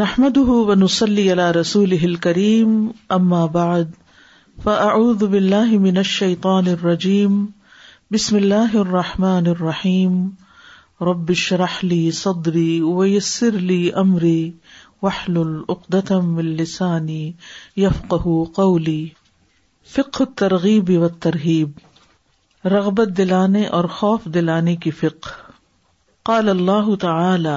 نحمد ونسلی علی رسول ہل کریم فاعوذ باللہ من الشیطان الرجیم بسم اللہ الرحمٰن الرحیم رب شرح لی صدری ویسر لی امری وحل العقدم السانی قولی فق ترغیب و ترغیب رغبت دلانے اور خوف دلانے کی فق قال اللہ تعالی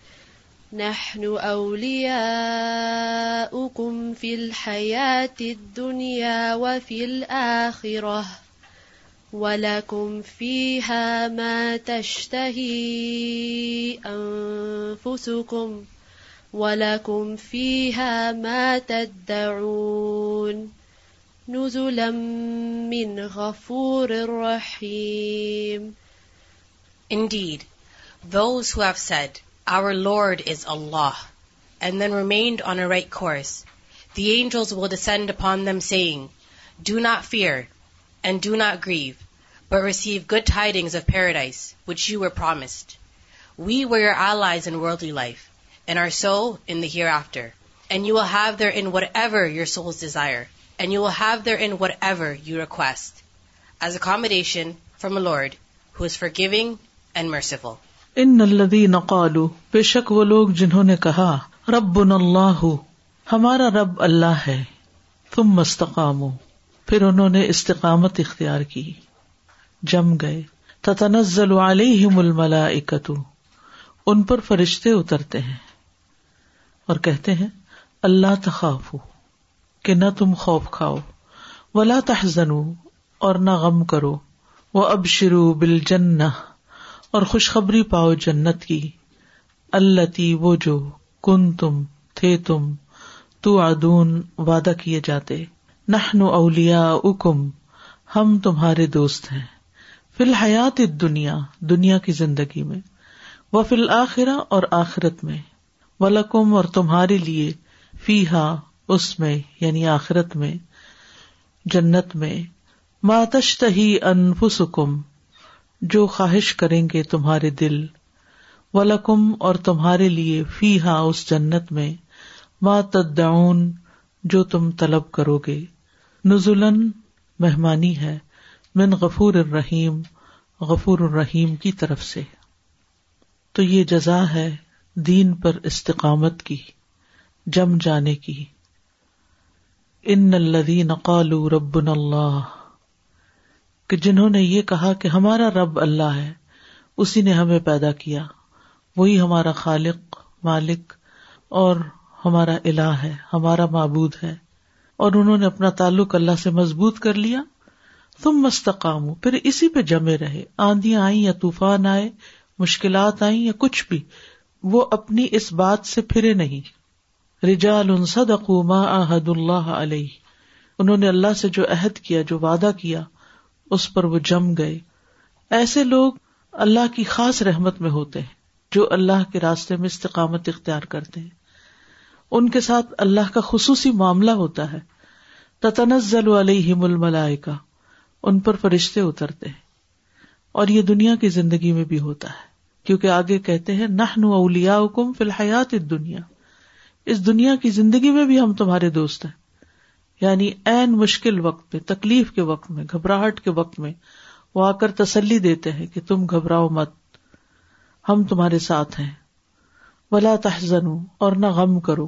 نحن أولياؤكم في الحياة الدنيا وفي الآخرة ولكم فيها ما تشتهي أنفسكم ولكم فيها ما تدعون نزلا من غفور رحيم Indeed, those who have said, Our Lord is Allah, and then remained on a right course. The angels will descend upon them saying, Do not fear and do not grieve, but receive good tidings of paradise, which you were promised. We were your allies in worldly life, and are so in the hereafter. And you will have therein whatever your souls desire, and you will have therein whatever you request, as accommodation from a Lord who is forgiving and merciful. ان نلدی نقالو بے شک وہ لوگ جنہوں نے کہا رب اللہ ہمارا رب اللہ ہے تم مستقام ہو پھر انہوں نے استقامت اختیار کی جم گئے مل ملا اکتو ان پر فرشتے اترتے ہیں اور کہتے ہیں اللہ تخاف کہ نہ تم خوف کھاؤ ولا تحزنو اور نہ غم کرو وہ اب شروع بل جن اور خوشخبری پاؤ جنت کی اللہ تی وہ جو کن تم تھے تم تو ادون وعدہ کیے جاتے نہ نو اولیا اکم ہم تمہارے دوست ہیں فی الحیات دنیا دنیا کی زندگی میں وہ فی الآخرا اور آخرت میں ولکم اور تمہارے لیے فی ہا اس میں یعنی آخرت میں جنت میں ماتشت ہی انف جو خواہش کریں گے تمہارے دل و اور تمہارے لیے فی ہا اس جنت میں ما تدعون جو تم طلب کرو گے نزلن مہمانی ہے من غفور الرحیم غفور الرحیم کی طرف سے تو یہ جزا ہے دین پر استقامت کی جم جانے کی ان الذین قالوا ربنا اللہ کہ جنہوں نے یہ کہا کہ ہمارا رب اللہ ہے اسی نے ہمیں پیدا کیا وہی ہمارا خالق مالک اور ہمارا اللہ ہے ہمارا معبود ہے اور انہوں نے اپنا تعلق اللہ سے مضبوط کر لیا تم مستقام ہو پھر اسی پہ جمے رہے آندیاں آئی یا طوفان آئے مشکلات آئی یا کچھ بھی وہ اپنی اس بات سے پھرے نہیں رجا ما عہد اللہ علیہ انہوں نے اللہ سے جو عہد کیا جو وعدہ کیا اس پر وہ جم گئے ایسے لوگ اللہ کی خاص رحمت میں ہوتے ہیں جو اللہ کے راستے میں استقامت اختیار کرتے ہیں ان کے ساتھ اللہ کا خصوصی معاملہ ہوتا ہے تتنزل علیہم الملائکہ ان پر فرشتے اترتے ہیں اور یہ دنیا کی زندگی میں بھی ہوتا ہے کیونکہ آگے کہتے ہیں نحن اولیاؤکم فی الحیات الدنیا اس دنیا کی زندگی میں بھی ہم تمہارے دوست ہیں یعنی این مشکل وقت میں تکلیف کے وقت میں گھبراہٹ کے وقت میں وہ آ کر تسلی دیتے ہیں کہ تم گھبراؤ مت ہم تمہارے ساتھ ہیں تحزن اور نہ غم کرو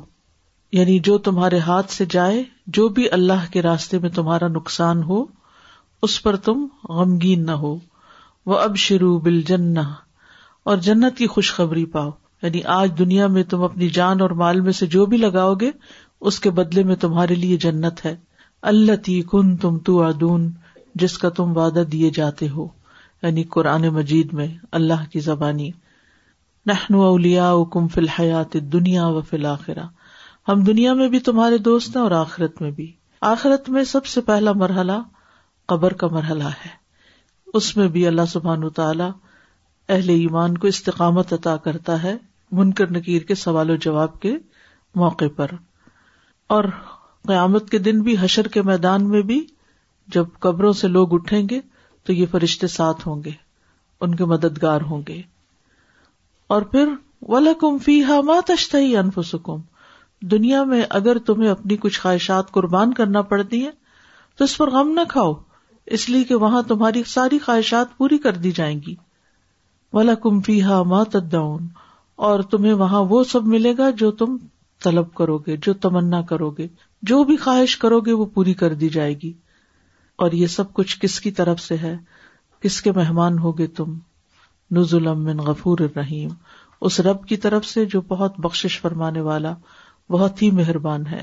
یعنی جو تمہارے ہاتھ سے جائے جو بھی اللہ کے راستے میں تمہارا نقصان ہو اس پر تم غمگین نہ ہو وہ اب شروع بل جن اور جنت کی خوشخبری پاؤ یعنی آج دنیا میں تم اپنی جان اور مال میں سے جو بھی لگاؤ گے اس کے بدلے میں تمہارے لیے جنت ہے اللہ تی کن تم تو ادون جس کا تم وعدہ دیے جاتے ہو یعنی قرآن مجید میں اللہ کی زبانی اولیا کم فی الحیات دنیا و فی الآخرا ہم دنیا میں بھی تمہارے دوست ہیں اور آخرت میں بھی آخرت میں سب سے پہلا مرحلہ قبر کا مرحلہ ہے اس میں بھی اللہ سبحان تعالی اہل ایمان کو استقامت عطا کرتا ہے منکر نکیر کے سوال و جواب کے موقع پر اور قیامت کے دن بھی حشر کے میدان میں بھی جب قبروں سے لوگ اٹھیں گے تو یہ فرشتے ساتھ ہوں گے ان کے مددگار ہوں گے اور پھر ولا کمفی انفسکم دنیا میں اگر تمہیں اپنی کچھ خواہشات قربان کرنا پڑتی ہیں تو اس پر غم نہ کھاؤ اس لیے کہ وہاں تمہاری ساری خواہشات پوری کر دی جائیں گی ولا ہا ماتد اور تمہیں وہاں وہ سب ملے گا جو تم طلب کرو گے جو تمنا کرو گے جو بھی خواہش کرو گے وہ پوری کر دی جائے گی اور یہ سب کچھ کس کی طرف سے ہے کس کے مہمان ہوگے تم نژ غفور الرحیم اس رب کی طرف سے جو بہت بخش فرمانے والا بہت ہی مہربان ہے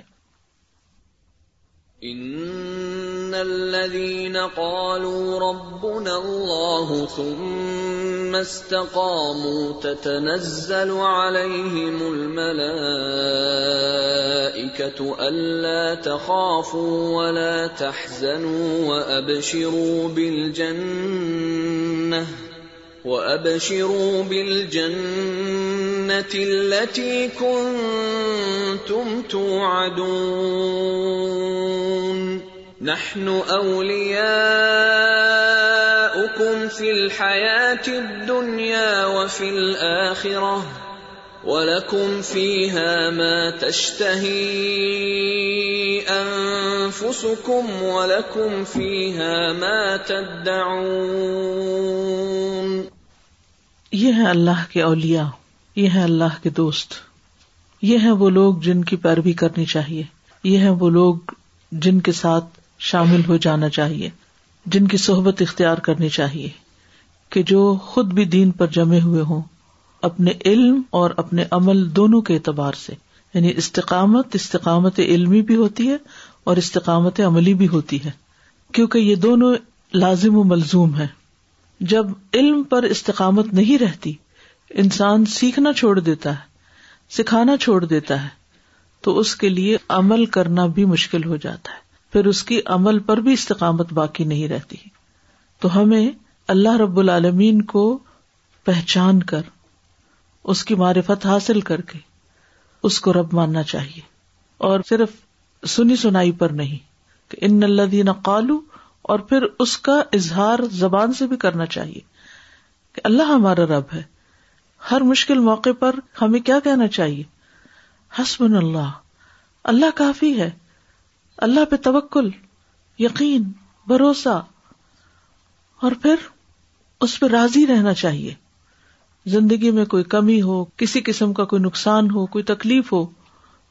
ان الذين قالوا ربنا الله ثم استقاموا تتنزل عليهم الملائكه الا تخافوا ولا تحزنوا وابشروا بالجنه وابشروا بالجنه الْجَنَّةِ الَّتِي كُنْتُمْ تُوْعَدُونَ نَحْنُ أَوْلِيَاؤُكُمْ فِي الْحَيَاةِ الدُّنْيَا وَفِي الْآخِرَةِ وَلَكُمْ فِيهَا مَا تَشْتَهِي أَنفُسُكُمْ وَلَكُمْ فِيهَا مَا تَدَّعُونَ یہ ہے اللہ کے اولیاء یہ ہے اللہ کے دوست یہ وہ لوگ جن کی پیروی کرنی چاہیے یہ ہے وہ لوگ جن کے ساتھ شامل ہو جانا چاہیے جن کی صحبت اختیار کرنی چاہیے کہ جو خود بھی دین پر جمے ہوئے ہوں اپنے علم اور اپنے عمل دونوں کے اعتبار سے یعنی استقامت استقامت علمی بھی ہوتی ہے اور استقامت عملی بھی ہوتی ہے کیونکہ یہ دونوں لازم و ملزوم ہے جب علم پر استقامت نہیں رہتی انسان سیکھنا چھوڑ دیتا ہے سکھانا چھوڑ دیتا ہے تو اس کے لیے عمل کرنا بھی مشکل ہو جاتا ہے پھر اس کی عمل پر بھی استقامت باقی نہیں رہتی تو ہمیں اللہ رب العالمین کو پہچان کر اس کی معرفت حاصل کر کے اس کو رب ماننا چاہیے اور صرف سنی سنائی پر نہیں کہ ان اللہ قالو اور پھر اس کا اظہار زبان سے بھی کرنا چاہیے کہ اللہ ہمارا رب ہے ہر مشکل موقع پر ہمیں کیا کہنا چاہیے حسب اللہ اللہ کافی ہے اللہ پہ توکل یقین بھروسہ اور پھر اس پہ راضی رہنا چاہیے زندگی میں کوئی کمی ہو کسی قسم کا کوئی نقصان ہو کوئی تکلیف ہو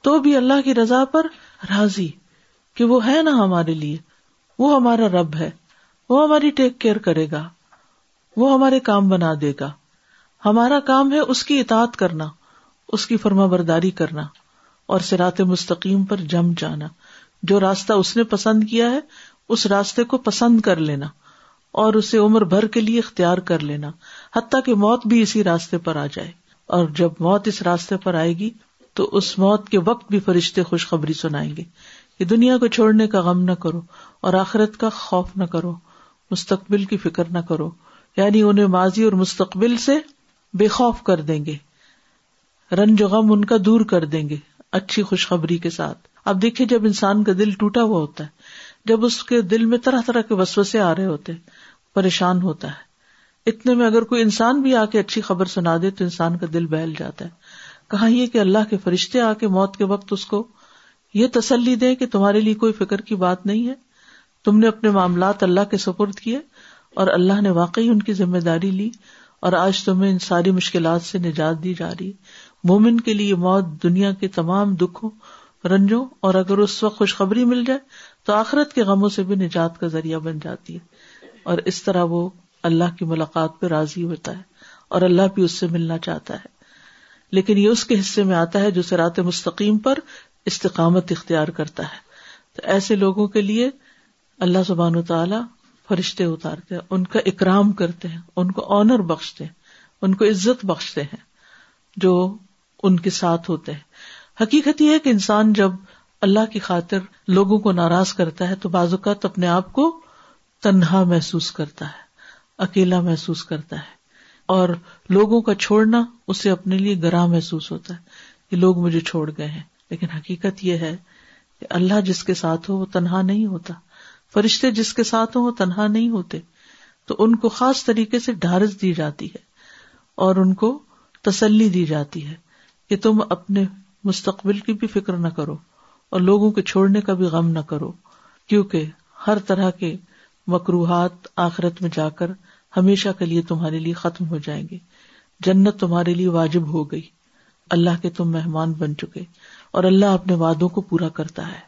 تو بھی اللہ کی رضا پر راضی کہ وہ ہے نا ہمارے لیے وہ ہمارا رب ہے وہ ہماری ٹیک کیئر کرے گا وہ ہمارے کام بنا دے گا ہمارا کام ہے اس کی اطاعت کرنا اس کی فرما برداری کرنا اور سرات مستقیم پر جم جانا جو راستہ اس نے پسند کیا ہے اس راستے کو پسند کر لینا اور اسے عمر بھر کے لیے اختیار کر لینا حتیٰ کہ موت بھی اسی راستے پر آ جائے اور جب موت اس راستے پر آئے گی تو اس موت کے وقت بھی فرشتے خوشخبری سنائیں گے کہ دنیا کو چھوڑنے کا غم نہ کرو اور آخرت کا خوف نہ کرو مستقبل کی فکر نہ کرو یعنی انہیں ماضی اور مستقبل سے بے خوف کر دیں گے رنج و غم ان کا دور کر دیں گے اچھی خوشخبری کے ساتھ اب دیکھیے جب انسان کا دل ٹوٹا ہوا ہوتا ہے جب اس کے دل میں طرح طرح کے وسوسے آ رہے ہوتے پریشان ہوتا ہے اتنے میں اگر کوئی انسان بھی آ کے اچھی خبر سنا دے تو انسان کا دل بہل جاتا ہے کہاں یہ کہ اللہ کے فرشتے آ کے موت کے وقت اس کو یہ تسلی دے کہ تمہارے لیے کوئی فکر کی بات نہیں ہے تم نے اپنے معاملات اللہ کے سپرد کیے اور اللہ نے واقعی ان کی ذمہ داری لی اور آج تمہیں ان ساری مشکلات سے نجات دی جا رہی مومن کے لیے موت دنیا کے تمام دکھوں رنجوں اور اگر اس وقت خوشخبری مل جائے تو آخرت کے غموں سے بھی نجات کا ذریعہ بن جاتی ہے اور اس طرح وہ اللہ کی ملاقات پہ راضی ہوتا ہے اور اللہ بھی اس سے ملنا چاہتا ہے لیکن یہ اس کے حصے میں آتا ہے جو سرات مستقیم پر استقامت اختیار کرتا ہے تو ایسے لوگوں کے لیے اللہ سبحان و تعالیٰ فرشتے اتارتے ہیں ان کا اکرام کرتے ہیں ان کو آنر بخشتے ہیں ان کو عزت بخشتے ہیں جو ان کے ساتھ ہوتے ہیں حقیقت یہ ہے کہ انسان جب اللہ کی خاطر لوگوں کو ناراض کرتا ہے تو بعض اوقات اپنے آپ کو تنہا محسوس کرتا ہے اکیلا محسوس کرتا ہے اور لوگوں کا چھوڑنا اسے اپنے لیے گرا محسوس ہوتا ہے کہ لوگ مجھے چھوڑ گئے ہیں لیکن حقیقت یہ ہے کہ اللہ جس کے ساتھ ہو وہ تنہا نہیں ہوتا فرشتے جس کے ساتھ ہوں وہ تنہا نہیں ہوتے تو ان کو خاص طریقے سے ڈھارس دی جاتی ہے اور ان کو تسلی دی جاتی ہے کہ تم اپنے مستقبل کی بھی فکر نہ کرو اور لوگوں کے چھوڑنے کا بھی غم نہ کرو کیونکہ ہر طرح کے مکروہات آخرت میں جا کر ہمیشہ کے لیے تمہارے لیے ختم ہو جائیں گے جنت تمہارے لیے واجب ہو گئی اللہ کے تم مہمان بن چکے اور اللہ اپنے وعدوں کو پورا کرتا ہے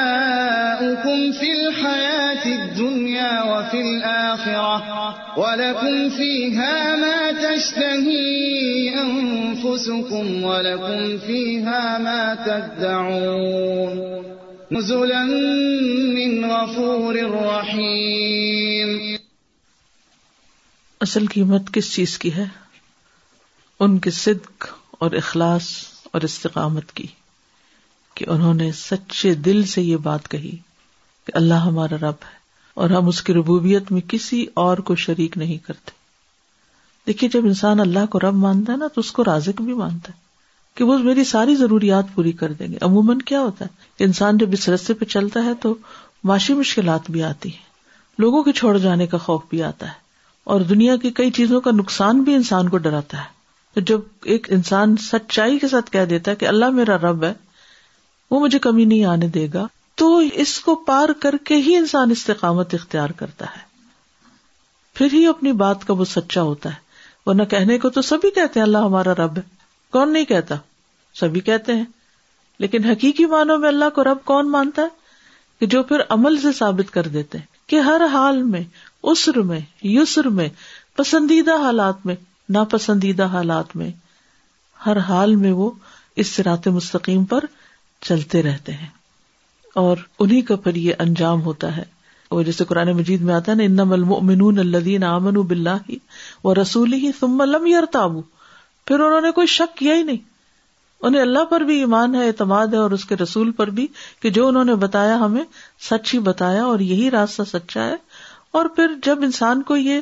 في الآخرة ولكم فيها ما تشتهي أنفسكم ولكم فيها ما تدعون نزلا من غفور رحيم اصل قیمت کس چیز کی ہے ان کے صدق اور اخلاص اور استقامت کی کہ انہوں نے سچے دل سے یہ بات کہی کہ اللہ ہمارا رب ہے اور ہم اس کی ربوبیت میں کسی اور کو شریک نہیں کرتے دیکھیے جب انسان اللہ کو رب مانتا ہے نا تو اس کو رازق بھی مانتا ہے کہ وہ میری ساری ضروریات پوری کر دیں گے عموماً کیا ہوتا ہے انسان جب اس رستے پہ چلتا ہے تو معاشی مشکلات بھی آتی ہیں لوگوں کے چھوڑ جانے کا خوف بھی آتا ہے اور دنیا کی کئی چیزوں کا نقصان بھی انسان کو ڈراتا ہے تو جب ایک انسان سچائی کے ساتھ کہہ دیتا ہے کہ اللہ میرا رب ہے وہ مجھے کمی نہیں آنے دے گا تو اس کو پار کر کے ہی انسان استقامت اختیار کرتا ہے پھر ہی اپنی بات کا وہ سچا ہوتا ہے وہ نہ کہنے کو تو سبھی ہی کہتے ہیں اللہ ہمارا رب ہے کون نہیں کہتا سبھی ہی کہتے ہیں لیکن حقیقی معنوں میں اللہ کو رب کون مانتا ہے کہ جو پھر عمل سے ثابت کر دیتے ہیں کہ ہر حال میں اسر میں یسر میں پسندیدہ حالات میں ناپسندیدہ حالات میں ہر حال میں وہ اس سرات مستقیم پر چلتے رہتے ہیں اور انہیں کا پھر یہ انجام ہوتا ہے اور جیسے قرآن مجید میں آتا ہے نا انمو امین اللہ عمن ابلا وہ رسول ہی سم ملم یار پھر انہوں نے کوئی شک کیا ہی نہیں انہیں اللہ پر بھی ایمان ہے اعتماد ہے اور اس کے رسول پر بھی کہ جو انہوں نے بتایا ہمیں سچ ہی بتایا اور یہی راستہ سچا ہے اور پھر جب انسان کو یہ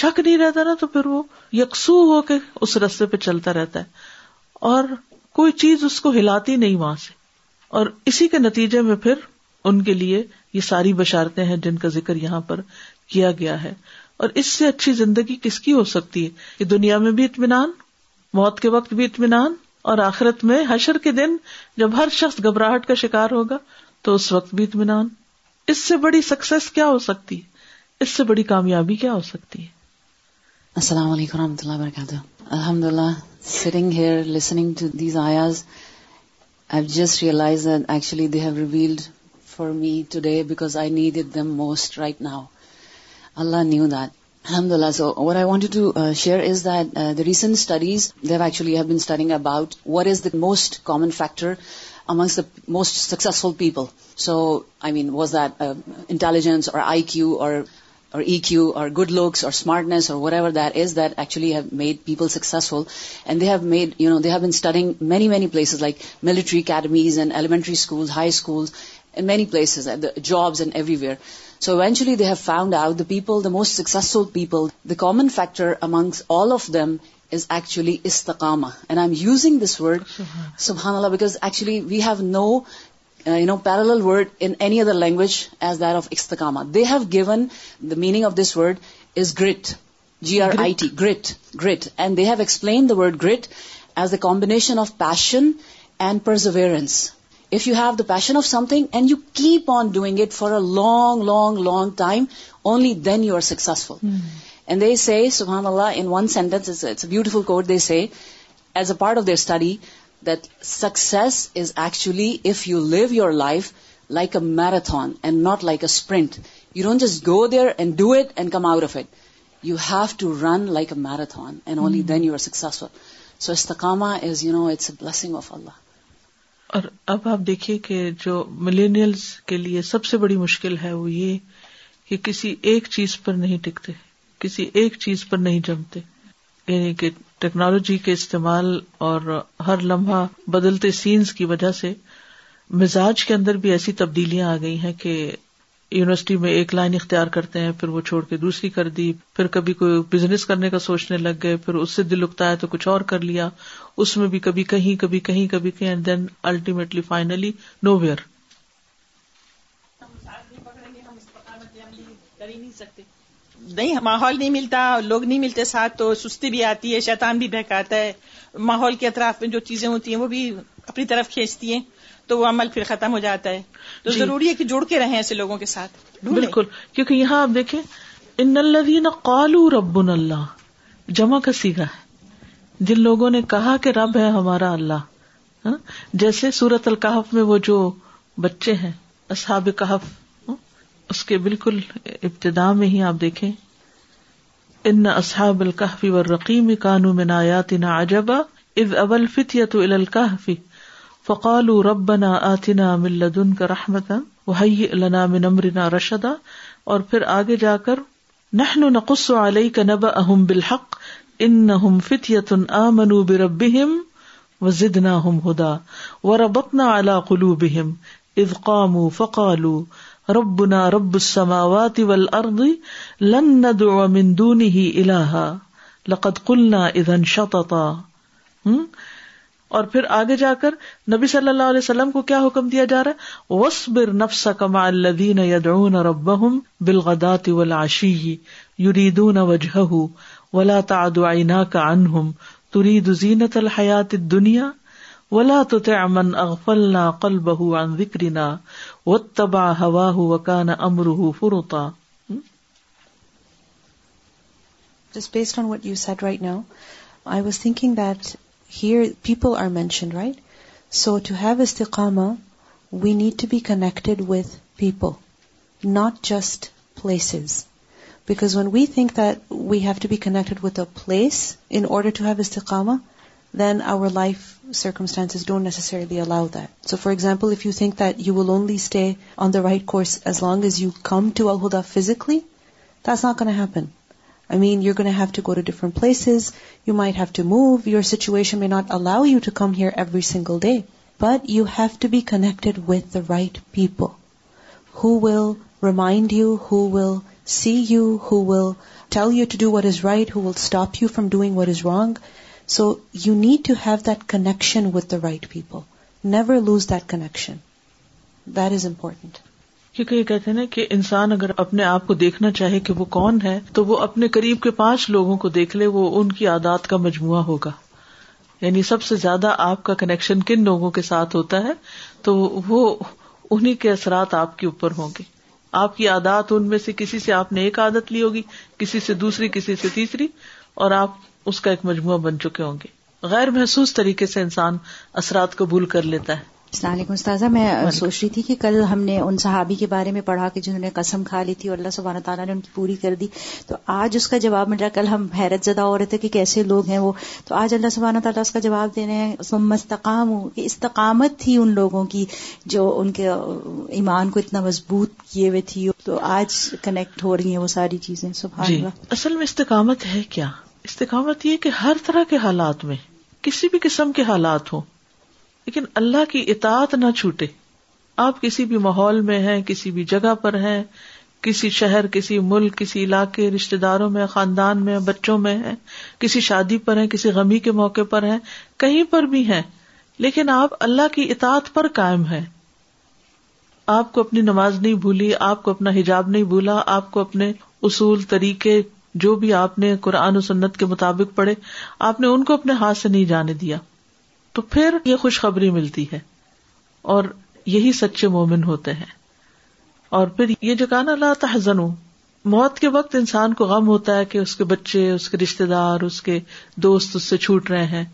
شک نہیں رہتا نا تو پھر وہ یکسو ہو کے اس رستے پہ چلتا رہتا ہے اور کوئی چیز اس کو ہلاتی نہیں وہاں سے اور اسی کے نتیجے میں پھر ان کے لیے یہ ساری بشارتیں ہیں جن کا ذکر یہاں پر کیا گیا ہے اور اس سے اچھی زندگی کس کی ہو سکتی ہے کہ دنیا میں بھی اطمینان موت کے وقت بھی اطمینان اور آخرت میں حشر کے دن جب ہر شخص گھبراہٹ کا شکار ہوگا تو اس وقت بھی اطمینان اس سے بڑی سکسیس کیا ہو سکتی ہے اس سے بڑی کامیابی کیا ہو سکتی ہے السلام علیکم و رحمۃ اللہ وبرکاتہ الحمد للہ سٹنگ ہیئر ٹو دیز آیاز موسٹ رائٹ ناؤ اللہ نیو دیٹ الحمد للہ so what I want share is that recent studying about what is most common factor amongst most successful people so I mean was that intelligence or IQ اور or EQ or good looks or smartness or whatever that is that actually have made people successful. And they have made, they have been studying many places like military academies and elementary schools, high schools, and many places, at the jobs and everywhere. So eventually they have found out the most successful people, the common factor amongst all of them is actually istiqamah. And I'm using this word, subhanAllah, because actually we have no uh, parallel word in any other language as that of istiqamah. They have given the meaning of this word is grit, G-R-I-T, grit. And they have explained the word grit as the combination of passion and perseverance. If you have the passion of something and you keep on doing it for a long time, only then you are successful. Hmm. And they say, subhanallah, in one sentence, it's a beautiful quote, they say, as a part of their study, success is actually if you live your life like marathon and and not like a sprint you just just go there and do it and come out of it you have to run like a marathon and only then you you are successful. So استقامہ is you know it's a blessing of اللہ اور اب آپ دیکھیے کہ جو ملینیلس کے لیے سب سے بڑی مشکل ہے وہ یہ کہ کسی ایک چیز پر نہیں ٹکتے کسی ایک چیز پر نہیں جمتے یعنی کہ ٹیکنالوجی کے استعمال اور ہر لمحہ بدلتے سینس کی وجہ سے مزاج کے اندر بھی ایسی تبدیلیاں آ گئی ہیں کہ یونیورسٹی میں ایک لائن اختیار کرتے ہیں پھر وہ چھوڑ کے دوسری کر دی پھر کبھی کوئی بزنس کرنے کا سوچنے لگ گئے پھر اس سے دل اکتا ہے تو کچھ اور کر لیا اس میں بھی کبھی کہیں کبھی کہیں کبھی کہیں and then ultimately finally nowhere نہیں سکتے نہیں ماحول نہیں ملتا لوگ نہیں ملتے ساتھ تو سستی بھی آتی ہے شیطان بھی بہکاتا ہے ماحول کے اطراف میں جو چیزیں ہوتی ہیں وہ بھی اپنی طرف کھینچتی ہیں تو وہ عمل پھر ختم ہو جاتا ہے تو جی ضروری ہے کہ جڑ کے رہیں ایسے لوگوں کے ساتھ بالکل کیونکہ یہاں آپ دیکھیں ان قالو رب اللہ جمع کا سیگا ہے جن لوگوں نے کہا کہ رب ہے ہمارا اللہ ہاں، جیسے سورت القحف میں وہ جو بچے ہیں اصحاب کہف اس کے بالکل ابتدا میں ہی آپ دیکھیں دیکھے انہی و رقیم کانو من آیاتنا عجبا اذ اول فتیت الى فقالوا ربنا آتنا من یاتین رحمتا از لنا من امرنا رشدا اور پھر آگے جا کر نحن نقص علی نبأهم بالحق احم بلحق آمنوا بربهم وزدناهم یتن وربطنا على قلوبهم اذ قاموا فقالوا ربنا رب السماوات والارض لن ندعو من دونه الها لقد قلنا اذا شططا اور پھر آگے جا کر نبی صلی اللہ علیہ وسلم کو کیا حکم دیا جا رہا ہے وصبر نفسك مع الذين يدعون ربهم بالغداة والعشي يريدون وجهه ولا تعد عيناك عنهم تريد زينة الحياة الدنيا ولا people are mention right so to have is to have we need to be connected with people not just just because one we we think have to be connected with a place a order to have is have istiqamah, then our life circumstances don't necessarily allow that. So for example, if you think that you will only stay on the right course as long as you come to Al-Huda physically, that's not going to happen. I mean, you're going to have to go to different places, you might have to move, your situation may not allow you to come here every single day. But you have to be connected with the right people who will remind you, who will see you, who will tell you to do what is right, who will stop you from doing what is wrong. So you need to have that connection with right people never lose that connection that is کیونکہ یہ کہتے ہیں نا کہ انسان اگر اپنے آپ کو دیکھنا چاہے کہ وہ کون ہے تو وہ اپنے قریب کے پانچ لوگوں کو دیکھ لے وہ ان کی عادات کا مجموعہ ہوگا یعنی سب سے زیادہ آپ کا کنیکشن کن لوگوں کے ساتھ ہوتا ہے تو وہ انہیں کے اثرات آپ کے اوپر ہوں گے آپ کی عادات ان میں سے کسی سے آپ نے ایک عادت لی ہوگی کسی سے دوسری کسی سے تیسری اور آپ اس کا ایک مجموعہ بن چکے ہوں گے غیر محسوس طریقے سے انسان اثرات قبول کر لیتا ہے السلام علیکم استاذہ میں سوچ رہی تھی کہ کل ہم نے ان صحابی کے بارے میں پڑھا کہ جنہوں نے قسم کھا لی تھی اور اللہ سبحانہ تعالیٰ نے ان کی پوری کر دی تو آج اس کا جواب مل رہا کل ہم حیرت زدہ ہو رہے تھے کہ کیسے لوگ ہیں وہ تو آج اللہ سبحانہ تعالیٰ اس کا جواب دے رہے ہیں کہ استقامت تھی ان لوگوں کی جو ان کے ایمان کو اتنا مضبوط کیے ہوئے تھی تو آج کنیکٹ ہو رہی ہیں وہ ساری چیزیں سبحان جی، اللہ اصل میں استقامت ہے کیا استقامت یہ کہ ہر طرح کے حالات میں کسی بھی قسم کے حالات ہوں لیکن اللہ کی اطاعت نہ چھوٹے آپ کسی بھی ماحول میں ہیں کسی بھی جگہ پر ہیں کسی شہر کسی ملک کسی علاقے رشتے داروں میں خاندان میں بچوں میں ہیں کسی شادی پر ہیں کسی غمی کے موقع پر ہیں کہیں پر بھی ہیں لیکن آپ اللہ کی اطاعت پر قائم ہیں آپ کو اپنی نماز نہیں بھولی آپ کو اپنا حجاب نہیں بھولا آپ کو اپنے اصول طریقے جو بھی آپ نے قرآن و سنت کے مطابق پڑھے آپ نے ان کو اپنے ہاتھ سے نہیں جانے دیا تو پھر یہ خوشخبری ملتی ہے اور یہی سچے مومن ہوتے ہیں اور پھر یہ جو کہنا اللہ تحزن موت کے وقت انسان کو غم ہوتا ہے کہ اس کے بچے اس کے رشتے دار اس کے دوست اس سے چھوٹ رہے ہیں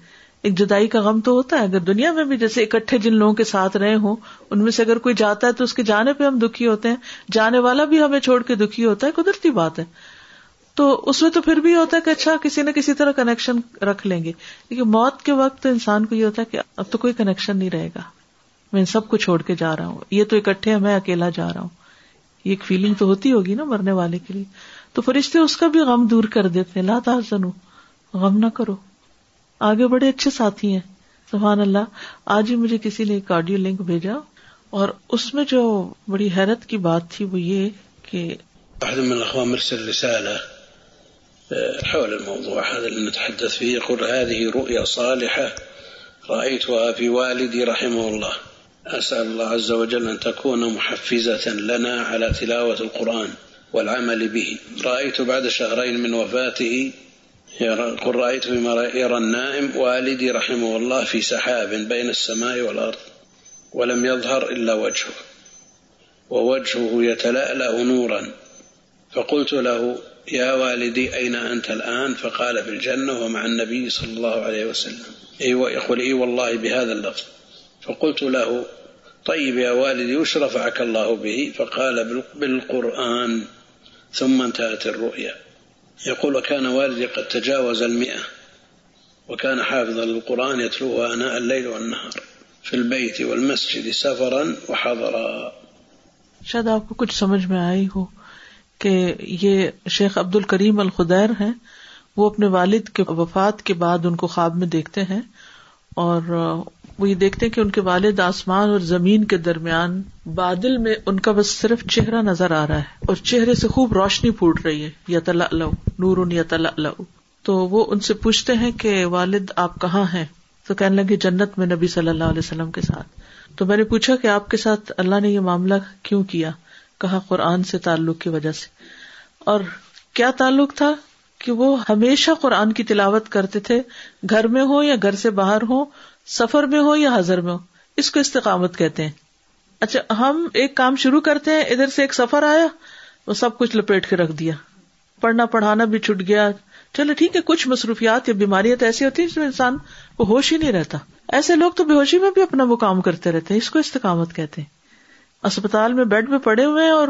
ایک جدائی کا غم تو ہوتا ہے اگر دنیا میں بھی جیسے اکٹھے جن لوگوں کے ساتھ رہے ہوں ان میں سے اگر کوئی جاتا ہے تو اس کے جانے پہ ہم دکھی ہوتے ہیں جانے والا بھی ہمیں چھوڑ کے دکھی ہوتا ہے قدرتی بات ہے تو اس میں تو پھر بھی ہوتا ہے کہ اچھا کسی نہ کسی طرح کنیکشن رکھ لیں گے لیکن موت کے وقت انسان کو یہ ہوتا ہے کہ اب تو کوئی کنیکشن نہیں رہے گا میں سب کو چھوڑ کے جا رہا ہوں یہ تو اکٹھے ہے میں اکیلا جا رہا ہوں یہ ایک فیلنگ تو ہوتی ہوگی نا مرنے والے کے لیے تو فرشتے اس کا بھی غم دور کر دیتے ہیں لاظن غم نہ کرو آگے بڑے اچھے ساتھی ہیں سبحان اللہ آج ہی مجھے کسی نے ایک آڈیو لنک بھیجا اور اس میں جو بڑی حیرت کی بات تھی وہ یہ کہ حول الموضوع هذا اللي نتحدث فيه يقول هذه رؤيا صالحة رأيتها في والدي رحمه الله أسأل الله عز وجل أن تكون محفزة لنا على تلاوة القرآن والعمل به رأيت بعد شهرين من وفاته يقول رأيت بما يرى النائم والدي رحمه الله في سحاب بين السماء والأرض ولم يظهر إلا وجهه ووجهه يتلألأ نورا فقلت له يا والدي أين أنت الآن فقال في الجنة ومع النبي صلى الله عليه وسلم يقول إي والله بهذا اللفظ فقلت له طيب يا والدي أشرفعك الله به فقال بالقرآن ثم انتهت الرؤيا يقول وكان والدي قد تجاوز المئة وكان حافظا للقرآن يتلوه أناء الليل والنهار في البيت والمسجد سفرا وحضرا شاید آپ کو کچھ سمجھ میں آئی ہو کہ یہ شیخ عبد الکریم الخدیر ہیں وہ اپنے والد کے وفات کے بعد ان کو خواب میں دیکھتے ہیں اور وہ یہ دیکھتے کہ ان کے والد آسمان اور زمین کے درمیان بادل میں ان کا بس صرف چہرہ نظر آ رہا ہے اور چہرے سے خوب روشنی پھوٹ رہی ہے یا اللہ نور نورن یا تلا تو وہ ان سے پوچھتے ہیں کہ والد آپ کہاں ہیں تو کہنے لگے جنت میں نبی صلی اللہ علیہ وسلم کے ساتھ تو میں نے پوچھا کہ آپ کے ساتھ اللہ نے یہ معاملہ کیوں کیا قرآن سے تعلق کی وجہ سے اور کیا تعلق تھا کہ وہ ہمیشہ قرآن کی تلاوت کرتے تھے گھر میں ہو یا گھر سے باہر ہو سفر میں ہو یا حضر میں ہو اس کو استقامت کہتے ہیں اچھا ہم ایک کام شروع کرتے ہیں ادھر سے ایک سفر آیا وہ سب کچھ لپیٹ کے رکھ دیا پڑھنا پڑھانا بھی چھٹ گیا چلو ٹھیک ہے کچھ مصروفیات یا بیماریاں تو ایسی ہوتی ہیں جس میں انسان وہ ہوش ہی نہیں رہتا ایسے لوگ تو بے ہوشی میں بھی اپنا وہ کام کرتے رہتے ہیں اس کو استقامت کہتے ہیں اسپتال میں بیڈ میں پڑے ہوئے ہیں اور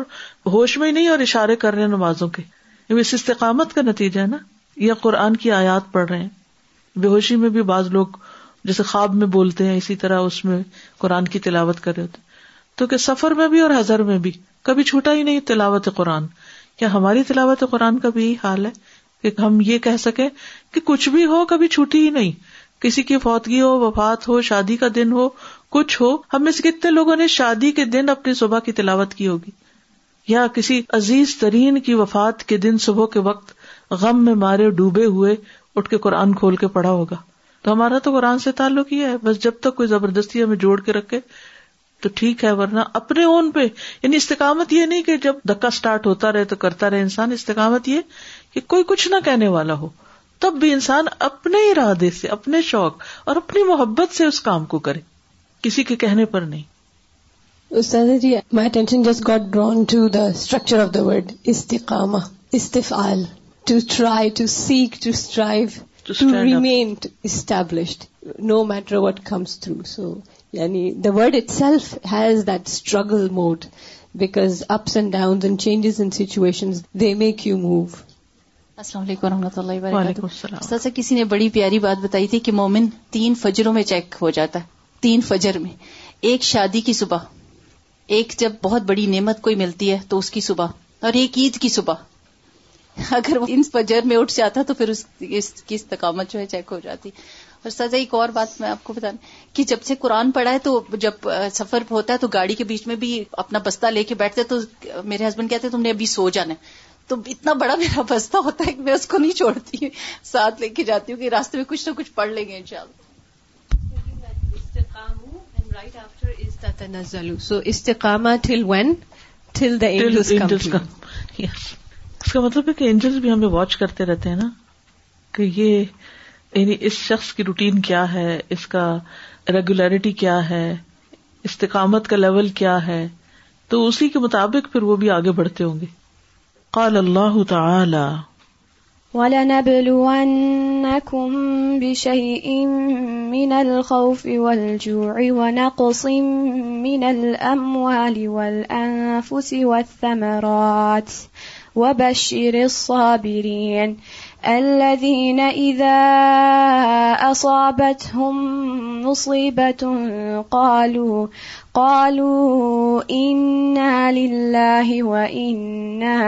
ہوش میں ہی نہیں اور اشارے کر رہے ہیں نمازوں کے اس استقامت کا نتیجہ ہے نا یا قرآن کی آیات پڑھ رہے ہیں بے ہوشی میں بھی بعض لوگ جیسے خواب میں بولتے ہیں اسی طرح اس میں قرآن کی تلاوت کر رہے ہوتے تو کہ سفر میں بھی اور ہزر میں بھی کبھی چھوٹا ہی نہیں تلاوت قرآن کیا ہماری تلاوت قرآن کا بھی حال ہے کہ ہم یہ کہہ سکیں کہ کچھ بھی ہو کبھی چھوٹی ہی نہیں کسی کی فوتگی ہو وفات ہو شادی کا دن ہو کچھ ہو ہم سے کتنے لوگوں نے شادی کے دن اپنی صبح کی تلاوت کی ہوگی یا کسی عزیز ترین کی وفات کے دن صبح کے وقت غم میں مارے ڈوبے ہوئے اٹھ کے قرآن کھول کے پڑا ہوگا تو ہمارا تو قرآن سے تعلق ہی ہے بس جب تک کوئی زبردستی ہمیں جوڑ کے رکھے تو ٹھیک ہے ورنہ اپنے اون پہ یعنی استقامت یہ نہیں کہ جب دھکا اسٹارٹ ہوتا رہے تو کرتا رہے انسان استقامت یہ کہ کوئی کچھ نہ کہنے والا ہو تب بھی انسان اپنے ارادے سے اپنے شوق اور اپنی محبت سے اس کام کو کرے کسی کے کہنے پر نہیں اسدا جی my attention just got drawn to the structure of the word استقامہ استفال to try to seek to strive to remain established no matter what comes through so یعنی the word itself has that struggle mode because ups and down changes in situation they make you move السلام علیکم و رحمتہ اللہ وبرکاتہ کسی نے بڑی پیاری بات بتائی تھی کہ مومن تین فجروں میں چیک ہو جاتا ہے تین فجر میں ایک شادی کی صبح ایک جب بہت بڑی نعمت کوئی ملتی ہے تو اس کی صبح اور ایک عید کی صبح اگر وہ ان فجر میں اٹھ جاتا تو پھر اس کی استقامت جو ہے چیک ہو جاتی اور سزا ایک اور بات میں آپ کو بتانا کہ جب سے قرآن پڑھا ہے تو جب سفر ہوتا ہے تو گاڑی کے بیچ میں بھی اپنا بستہ لے کے بیٹھتے تو میرے ہسبینڈ کہتے تم نے ابھی سو جانا ہے تو اتنا بڑا میرا بستہ ہوتا ہے کہ میں اس کو نہیں چھوڑتی ساتھ لے کے جاتی ہوں کہ راستے میں کچھ نہ کچھ پڑھ لیں گے ان شاء اللہ اس کا مطلب ہے کہ اینجلس بھی ہمیں واچ کرتے رہتے ہیں نا کہ یہ یعنی اس شخص کی روٹین کیا ہے اس کا ریگولیرٹی کیا ہے استقامت کا لیول کیا ہے تو اسی کے مطابق پھر وہ بھی آگے بڑھتے ہوں گے قال اللہ تعالی وَلَنَبْلُوَنَّكُمْ بِشَيْءٍ مِّنَ الْخَوْفِ وَالْجُوعِ وَنَقْصٍ مِّنَ الْأَمْوَالِ وَالْأَنفُسِ وَالثَّمَرَاتِ وَبَشِّرِ الصَّابِرِينَ الَّذِينَ إِذَا أَصَابَتْهُمْ اللہ قَالُوا قالوا إنا لله وإنا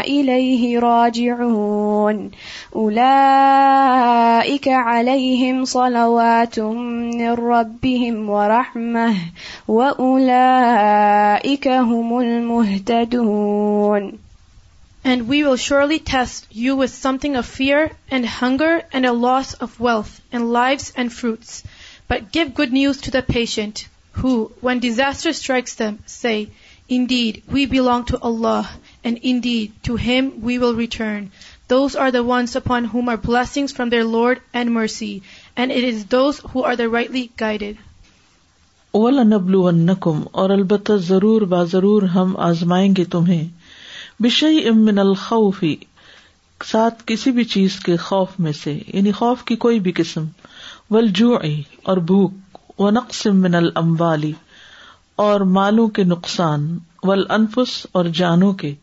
إليه راجعون أولئك عليهم صلوات من ربهم ورحمة وأولئك هم المهتدون And we will surely test you with something of fear and hunger and a loss of wealth and lives and fruits. But give good news to the patient. who, when disaster strikes them, say, Indeed, we belong to Allah, and indeed, to Him we will return. Those are the ones upon whom are blessings from their Lord and mercy, and it is those who are the rightly guided. وَلَنَبْلُوَنَّكُمْ اور البتہ ضرور با ضرور ہم آزمائیں گے تمہیں بشئیئم من الخوف ساتھ کسی بھی چیز کے خوف میں سے یعنی خوف کی کوئی بھی قسم والجوعی اور بھوک وہ نقص من العبالی اور مالوں کے نقصان ول اور جانوں کے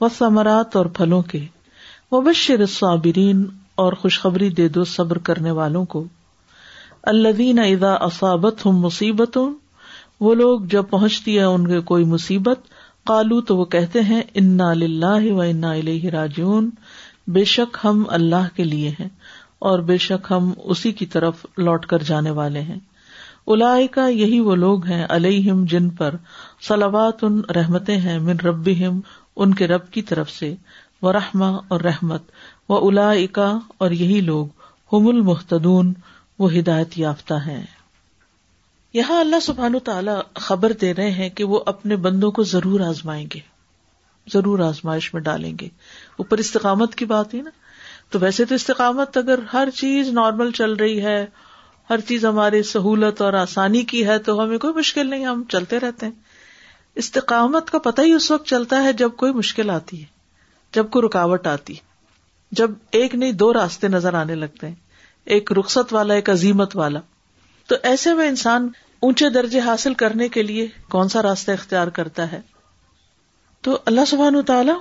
و ثمرات اور پھلوں کے وبشر صابرین اور خوشخبری دے دو صبر کرنے والوں کو الدین ادا اصابت ہوں مصیبتوں وہ لوگ جب پہنچتی ہے ان کے کوئی مصیبت کالو تو وہ کہتے ہیں انا للہ و انا الیہ راجون بے شک ہم اللہ کے لیے ہیں اور بے شک ہم اسی کی طرف لوٹ کر جانے والے ہیں الا یہی وہ لوگ ہیں علیہم جن پر سلوات ان رحمتیں ہیں من رب ان کے رب کی طرف سے رحما اور رحمت و الا اور یہی لوگ المحتدون وہ ہدایت یافتہ ہیں یہاں اللہ سبحان تعالی خبر دے رہے ہیں کہ وہ اپنے بندوں کو ضرور آزمائیں گے ضرور آزمائش میں ڈالیں گے اوپر استقامت کی بات ہے نا تو ویسے تو استقامت اگر ہر چیز نارمل چل رہی ہے ہر چیز ہماری سہولت اور آسانی کی ہے تو ہمیں کوئی مشکل نہیں ہم چلتے رہتے ہیں استقامت کا پتہ ہی اس وقت چلتا ہے جب کوئی مشکل آتی ہے جب کوئی رکاوٹ آتی ہے جب ایک نہیں دو راستے نظر آنے لگتے ہیں ایک رخصت والا ایک عظیمت والا تو ایسے میں انسان اونچے درجے حاصل کرنے کے لیے کون سا راستہ اختیار کرتا ہے تو اللہ سبحان تعالی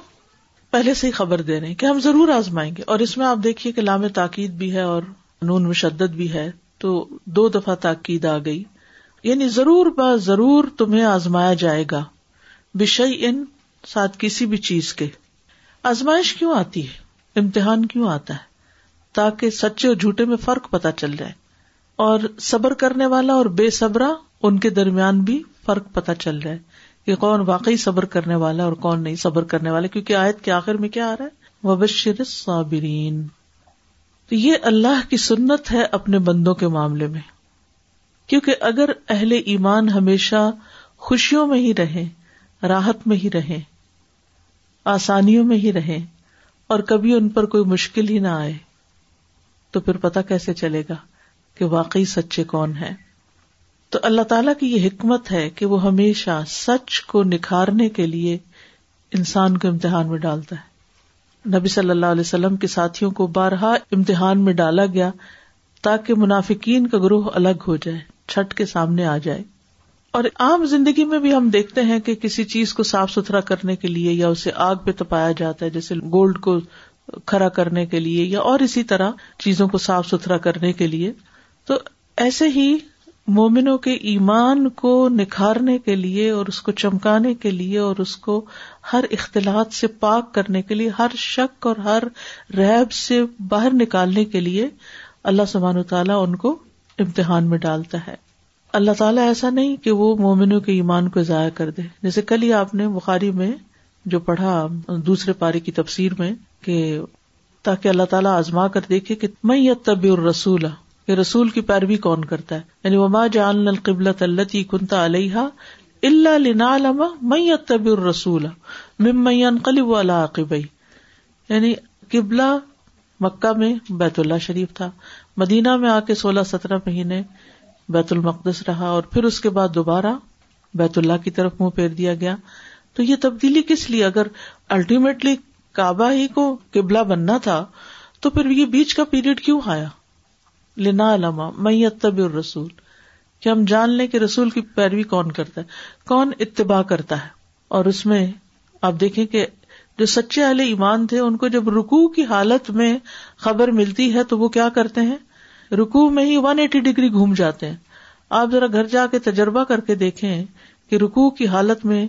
پہلے سے ہی خبر دے رہے ہیں کہ ہم ضرور آزمائیں گے اور اس میں آپ دیکھیے کہ لام تاکید بھی ہے اور نون مشدد بھی ہے تو دو دفعہ تاکید آ گئی یعنی ضرور با ضرور تمہیں آزمایا جائے گا بشئی ان ساتھ کسی بھی چیز کے آزمائش کیوں آتی ہے امتحان کیوں آتا ہے تاکہ سچے اور جھوٹے میں فرق پتا چل جائے اور صبر کرنے والا اور بے صبرا ان کے درمیان بھی فرق پتہ چل جائے کہ کون واقعی صبر کرنے والا اور کون نہیں صبر کرنے والا کیونکہ آیت کے آخر میں کیا آ رہا ہے وبشر صابرین تو یہ اللہ کی سنت ہے اپنے بندوں کے معاملے میں کیونکہ اگر اہل ایمان ہمیشہ خوشیوں میں ہی رہیں راحت میں ہی رہیں آسانیوں میں ہی رہیں اور کبھی ان پر کوئی مشکل ہی نہ آئے تو پھر پتا کیسے چلے گا کہ واقعی سچے کون ہیں تو اللہ تعالی کی یہ حکمت ہے کہ وہ ہمیشہ سچ کو نکھارنے کے لیے انسان کو امتحان میں ڈالتا ہے نبی صلی اللہ علیہ وسلم کے ساتھیوں کو بارہا امتحان میں ڈالا گیا تاکہ منافقین کا گروہ الگ ہو جائے چھٹ کے سامنے آ جائے اور عام زندگی میں بھی ہم دیکھتے ہیں کہ کسی چیز کو صاف ستھرا کرنے کے لیے یا اسے آگ پہ تپایا جاتا ہے جیسے گولڈ کو کڑا کرنے کے لیے یا اور اسی طرح چیزوں کو صاف ستھرا کرنے کے لیے تو ایسے ہی مومنوں کے ایمان کو نکھارنے کے لیے اور اس کو چمکانے کے لیے اور اس کو ہر اختلاط سے پاک کرنے کے لیے ہر شک اور ہر ریب سے باہر نکالنے کے لیے اللہ سبحان و تعالیٰ ان کو امتحان میں ڈالتا ہے اللہ تعالیٰ ایسا نہیں کہ وہ مومنوں کے ایمان کو ضائع کر دے جیسے کل ہی آپ نے بخاری میں جو پڑھا دوسرے پاری کی تفسیر میں کہ تاکہ اللہ تعالیٰ آزما کر دیکھے کہ میں تبی الرسلا کہ رسول کی پیروی کون کرتا ہے یعنی وما جان القبل اللہ کنتا علیہ اللہ لینا علامہ مئی طبی الرسلا می قلی عاقبائی یعنی قبلہ مکہ میں بیت اللہ شریف تھا مدینہ میں آ کے سولہ سترہ مہینے بیت المقدس رہا اور پھر اس کے بعد دوبارہ بیت اللہ کی طرف منہ پھیر دیا گیا تو یہ تبدیلی کس لیے اگر الٹیمیٹلی کعبہ ہی کو قبلہ بننا تھا تو پھر یہ بیچ کا پیریڈ کیوں آیا لنا علما میت اتبی الرسول کہ ہم جان لیں کہ رسول کی پیروی کون کرتا ہے کون اتباع کرتا ہے اور اس میں آپ دیکھیں کہ جو سچے اہل ایمان تھے ان کو جب رکو کی حالت میں خبر ملتی ہے تو وہ کیا کرتے ہیں رکو میں ہی ون ایٹی ڈگری گھوم جاتے ہیں آپ ذرا گھر جا کے تجربہ کر کے دیکھیں کہ رکو کی حالت میں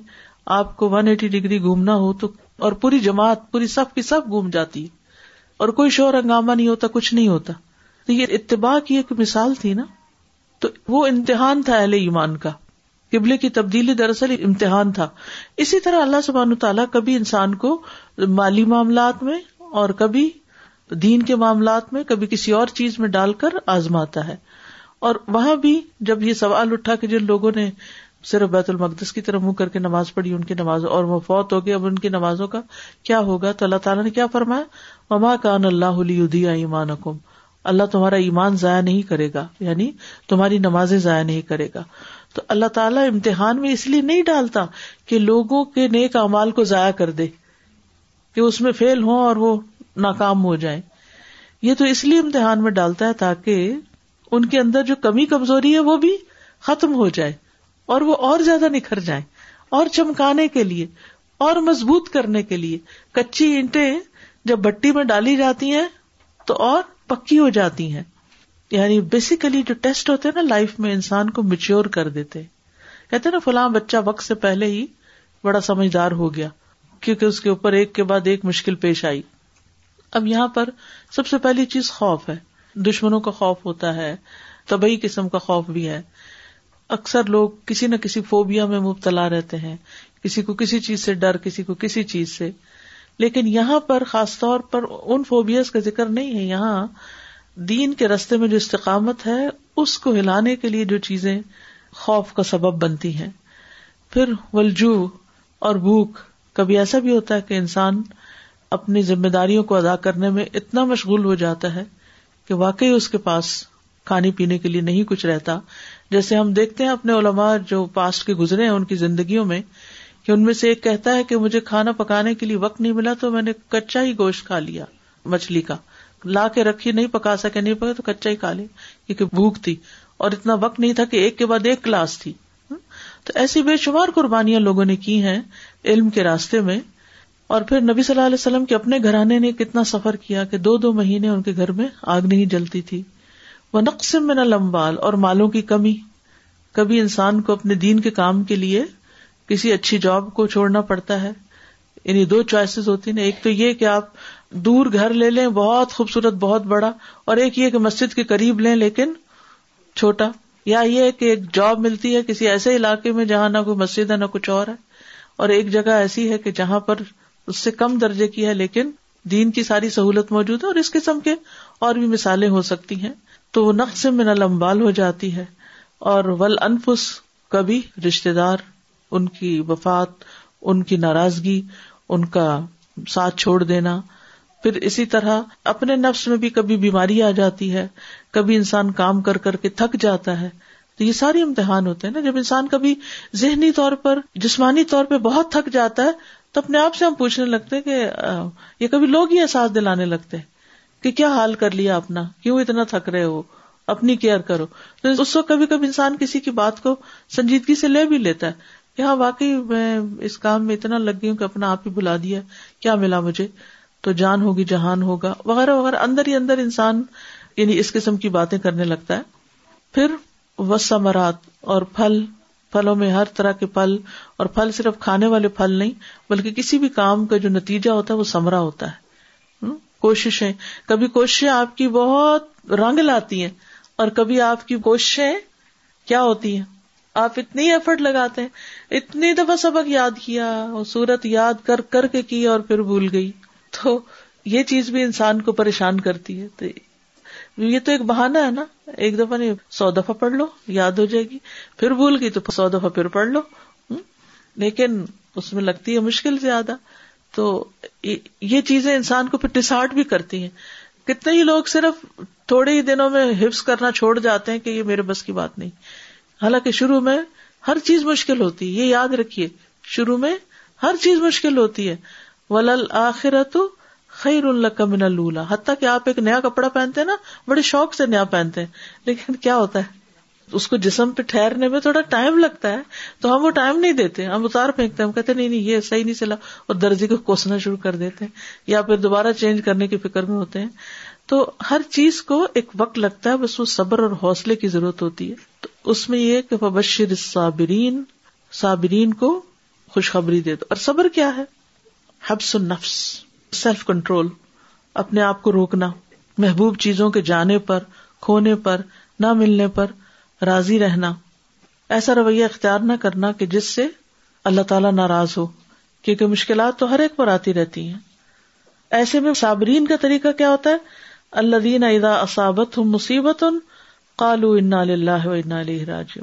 آپ کو ون ایٹی ڈگری گھومنا ہو تو اور پوری جماعت پوری سب کی سب گھوم جاتی اور کوئی شور ہنگامہ نہیں ہوتا کچھ نہیں ہوتا تو یہ اتباع کی ایک مثال تھی نا تو وہ امتحان تھا اہل ایمان کا قبل کی تبدیلی دراصل امتحان تھا اسی طرح اللہ سبحان تعالیٰ کبھی انسان کو مالی معاملات میں اور کبھی دین کے معاملات میں کبھی کسی اور چیز میں ڈال کر آزماتا ہے اور وہاں بھی جب یہ سوال اٹھا کہ جن لوگوں نے صرف بیت المقدس کی طرف منہ کر کے نماز پڑھی ان کی نماز اور وہ فوت ہو گئے اب ان کی نمازوں کا کیا ہوگا تو اللہ تعالیٰ نے کیا فرمایا مما کان اللہ علی ایمان حکم اللہ تمہارا ایمان ضائع نہیں کرے گا یعنی تمہاری نمازیں ضائع نہیں کرے گا تو اللہ تعالیٰ امتحان میں اس لیے نہیں ڈالتا کہ لوگوں کے نیک امال کو ضائع کر دے کہ اس میں فیل ہو اور وہ ناکام ہو جائے یہ تو اس لیے امتحان میں ڈالتا ہے تاکہ ان کے اندر جو کمی کمزوری ہے وہ بھی ختم ہو جائے اور وہ اور زیادہ نکھر جائیں اور چمکانے کے لیے اور مضبوط کرنے کے لیے کچی اینٹیں جب بٹی میں ڈالی جاتی ہیں تو اور پکی ہو جاتی ہیں یعنی بیسیکلی جو ٹیسٹ ہوتے ہیں نا لائف میں انسان کو میچیور کر دیتے کہتے نا فلاں بچہ وقت سے پہلے ہی بڑا سمجھدار ہو گیا کیونکہ اس کے اوپر ایک کے بعد ایک مشکل پیش آئی اب یہاں پر سب سے پہلی چیز خوف ہے دشمنوں کا خوف ہوتا ہے طبی قسم کا خوف بھی ہے اکثر لوگ کسی نہ کسی فوبیا میں مبتلا رہتے ہیں کسی کو کسی چیز سے ڈر کسی کو کسی چیز سے لیکن یہاں پر خاص طور پر ان فوبیاز کا ذکر نہیں ہے یہاں دین کے رستے میں جو استقامت ہے اس کو ہلانے کے لیے جو چیزیں خوف کا سبب بنتی ہیں پھر ولجو اور بھوک کبھی ایسا بھی ہوتا ہے کہ انسان اپنی ذمہ داریوں کو ادا کرنے میں اتنا مشغول ہو جاتا ہے کہ واقعی اس کے پاس کھانے پینے کے لیے نہیں کچھ رہتا جیسے ہم دیکھتے ہیں اپنے علماء جو پاسٹ کے گزرے ہیں ان کی زندگیوں میں کہ ان میں سے ایک کہتا ہے کہ مجھے کھانا پکانے کے لیے وقت نہیں ملا تو میں نے کچا ہی گوشت کھا لیا مچھلی کا لا کے رکھی نہیں پکا سکے نہیں پکا تو کچا ہی کھا لے کیونکہ بھوک تھی اور اتنا وقت نہیں تھا کہ ایک کے بعد ایک کلاس تھی تو ایسی بے شمار قربانیاں لوگوں نے کی ہیں علم کے راستے میں اور پھر نبی صلی اللہ علیہ وسلم کے اپنے گھرانے نے کتنا سفر کیا کہ دو دو مہینے ان کے گھر میں آگ نہیں جلتی تھی وہ نقص میں نہ لمبال اور مالوں کی کمی کبھی انسان کو اپنے دین کے کام کے لیے کسی اچھی جاب کو چھوڑنا پڑتا ہے یعنی دو چوائسیز ہوتی نا ایک تو یہ کہ آپ دور گھر لے لیں بہت خوبصورت بہت بڑا اور ایک یہ کہ مسجد کے قریب لیں لیکن چھوٹا یا یہ کہ ایک جاب ملتی ہے کسی ایسے علاقے میں جہاں نہ کوئی مسجد ہے نہ کچھ اور ہے اور ایک جگہ ایسی ہے کہ جہاں پر اس سے کم درجے کی ہے لیکن دین کی ساری سہولت موجود ہے اور اس قسم کے اور بھی مثالیں ہو سکتی ہیں تو وہ نقص میں نہ لمبال ہو جاتی ہے اور ول انفس کبھی رشتے دار ان کی وفات ان کی ناراضگی ان کا ساتھ چھوڑ دینا پھر اسی طرح اپنے نفس میں بھی کبھی بیماری آ جاتی ہے کبھی انسان کام کر کر کے تھک جاتا ہے تو یہ سارے امتحان ہوتے ہیں نا جب انسان کبھی ذہنی طور پر جسمانی طور پہ بہت تھک جاتا ہے تو اپنے آپ سے ہم پوچھنے لگتے ہیں کہ یہ کبھی لوگ ہی احساس دلانے لگتے ہیں کہ کیا حال کر لیا اپنا کیوں اتنا تھک رہے ہو اپنی کیئر کرو تو اس وقت کبھی کبھی انسان کسی کی بات کو سنجیدگی سے لے بھی لیتا ہے یہاں واقعی میں اس کام میں اتنا لگ گئی ہوں کہ اپنا آپ ہی بلا دیا کیا ملا مجھے تو جان ہوگی جہان ہوگا وغیرہ وغیرہ اندر ہی اندر انسان یعنی اس قسم کی باتیں کرنے لگتا ہے پھر وسمرات اور پھل پھلوں میں ہر طرح کے پھل اور پھل صرف کھانے والے پھل نہیں بلکہ کسی بھی کام کا جو نتیجہ ہوتا ہے وہ سمرا ہوتا ہے کوششیں کبھی کوششیں آپ کی بہت رنگ لاتی ہیں اور کبھی آپ کی کوششیں کیا ہوتی ہیں آپ اتنی ایفرٹ لگاتے ہیں اتنی دفعہ سبق یاد کیا اور سورت یاد کر کر کے کی اور پھر بھول گئی تو یہ چیز بھی انسان کو پریشان کرتی ہے تو یہ تو ایک بہانا ہے نا ایک دفعہ نہیں سو دفعہ پڑھ لو یاد ہو جائے گی پھر بھول گئی تو سو دفعہ پھر پڑھ لو لیکن اس میں لگتی ہے مشکل زیادہ تو یہ چیزیں انسان کو پھر ڈسارٹ بھی کرتی ہیں کتنے ہی لوگ صرف تھوڑے ہی دنوں میں حفظ کرنا چھوڑ جاتے ہیں کہ یہ میرے بس کی بات نہیں حالانکہ شروع میں ہر چیز مشکل ہوتی ہے یہ یاد رکھیے شروع میں ہر چیز مشکل ہوتی ہے ولل آخر تو خیر اللہ کا اللہ لولا حت آپ ایک نیا کپڑا پہنتے ہیں نا بڑے شوق سے نیا پہنتے ہیں لیکن کیا ہوتا ہے اس کو جسم پہ ٹھہرنے میں تھوڑا ٹائم لگتا ہے تو ہم وہ ٹائم نہیں دیتے ہم اتار پھینکتے ہم کہتے ہیں نہیں نہیں یہ صحیح نہیں چلا اور درجی کو کوسنا شروع کر دیتے یا پھر دوبارہ چینج کرنے کی فکر میں ہوتے ہیں تو ہر چیز کو ایک وقت لگتا ہے بس وہ صبر اور حوصلے کی ضرورت ہوتی ہے تو اس میں یہ کہ بشر صابرین صابرین کو خوشخبری دے دو اور صبر کیا ہے حبس النفس سیلف کنٹرول اپنے آپ کو روکنا محبوب چیزوں کے جانے پر کھونے پر نہ ملنے پر راضی رہنا ایسا رویہ اختیار نہ کرنا کہ جس سے اللہ تعالی ناراض ہو کیونکہ مشکلات تو ہر ایک پر آتی رہتی ہیں ایسے میں صابرین کا طریقہ کیا ہوتا ہے الدین ادا اصابت ہوں مصیبت ان کالو انہ علیہج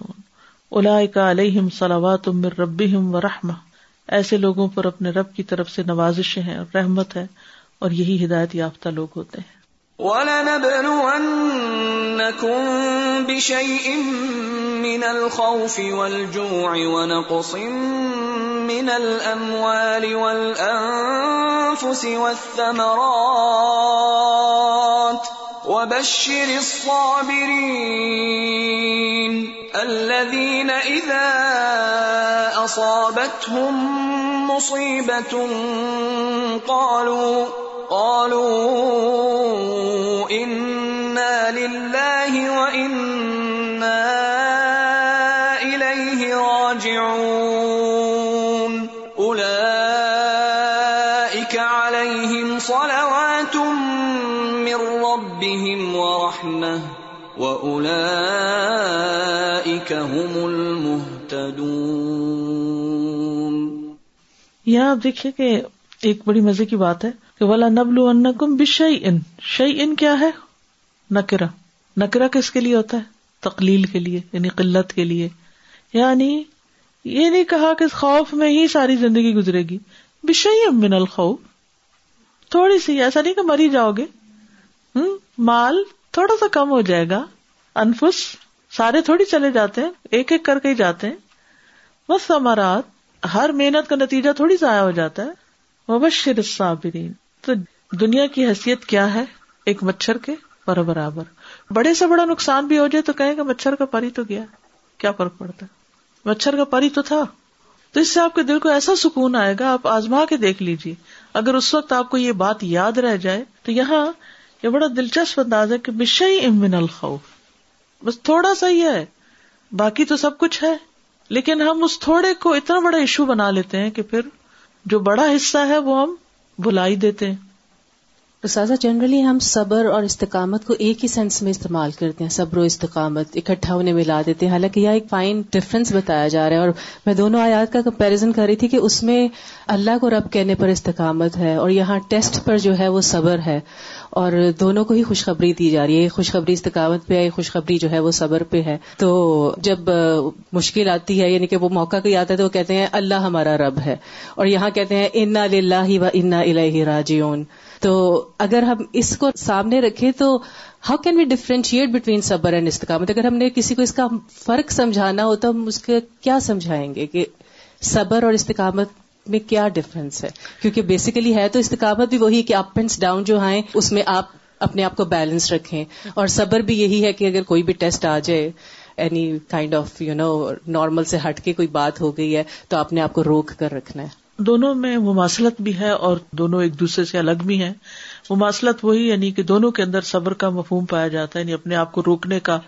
الاحۂ کا علیہم صلاحات من رب ام و رحم ایسے لوگوں پر اپنے رب کی طرف سے نوازشیں اور رحمت ہے اور یہی ہدایت یافتہ لوگ ہوتے ہیں وَنَقْصٍ مِّنَ الْأَمْوَالِ وَالْأَنفُسِ وَالثَّمَرَاتِ وَبَشِّرِ الصَّابِرِينَ الَّذِينَ إِذَا نسابت میبت قَالُوا قَالُوا لله وإنا إليه راجعون أولئك عليهم صلوات من ربهم ورحمة وأولئك هم المهتدون يا دیکھیے کہ ایک بڑی مزے کی بات ہے کہ ولا نبل کم بش ان شعی ان کیا ہے نکرا نکرا کس کے لیے ہوتا ہے تقلیل کے لیے یعنی قلت کے لیے یعنی یہ نہیں کہا کہ خوف میں ہی ساری زندگی گزرے گی بشئی من الخوف تھوڑی سی ایسا نہیں کہ مری جاؤ گے مال تھوڑا سا کم ہو جائے گا انفس سارے تھوڑی چلے جاتے ہیں ایک ایک کر کے ہی جاتے ہیں بس ہمارات ہر محنت کا نتیجہ تھوڑی ضائع ہو جاتا ہے مبشر الصابرین تو دنیا کی حیثیت کیا ہے ایک مچھر کے پر برابر بڑے سے بڑا نقصان بھی ہو جائے تو کہیں گے مچھر کا پری تو گیا کیا فرق پڑتا ہے مچھر کا پری تو تھا تو اس سے آپ کے دل کو ایسا سکون آئے گا آپ آزما کے دیکھ لیجیے اگر اس وقت آپ کو یہ بات یاد رہ جائے تو یہاں یہ بڑا دلچسپ انداز ہے کہ بش ہی امن الخوف بس تھوڑا سا ہی ہے باقی تو سب کچھ ہے لیکن ہم اس تھوڑے کو اتنا بڑا ایشو بنا لیتے ہیں کہ پھر جو بڑا حصہ ہے وہ ہم بلائی دیتے ہیں اساتذہ جنرلی ہم صبر اور استقامت کو ایک ہی سینس میں استعمال کرتے ہیں صبر و استقامت اکٹھا انہیں ملا دیتے ہیں حالانکہ یہ ایک فائن ڈفرنس بتایا جا رہا ہے اور میں دونوں آیات کا کمپیرزن کر رہی تھی کہ اس میں اللہ کو رب کہنے پر استقامت ہے اور یہاں ٹیسٹ پر جو ہے وہ صبر ہے اور دونوں کو ہی خوشخبری دی جا رہی ہے خوشخبری استقامت پہ ہے خوشخبری جو ہے وہ صبر پہ ہے تو جب مشکل آتی ہے یعنی کہ وہ موقع کوئی آتا ہے تو وہ کہتے ہیں اللہ ہمارا رب ہے اور یہاں کہتے ہیں ان اللہ و انا اللہ راجیون تو اگر ہم اس کو سامنے رکھے تو how can we differentiate between صبر اینڈ استقامت اگر ہم نے کسی کو اس کا فرق سمجھانا ہو تو ہم اس کے کیا سمجھائیں گے کہ صبر اور استقامت میں کیا ڈفرنس ہے کیونکہ بیسیکلی ہے تو استقامت بھی وہی کہ اپ اینڈ ڈاؤن جو ہیں اس میں آپ اپنے آپ کو بیلنس رکھیں اور صبر بھی یہی ہے کہ اگر کوئی بھی ٹیسٹ آ جائے any kind of you know normal سے ہٹ کے کوئی بات ہو گئی ہے تو آپ نے آپ کو روک کر رکھنا ہے دونوں میں مماثلت بھی ہے اور دونوں ایک دوسرے سے الگ بھی ہیں مماثلت وہی یعنی کہ دونوں کے اندر صبر کا مفہوم پایا جاتا ہے یعنی اپنے آپ کو روکنے کا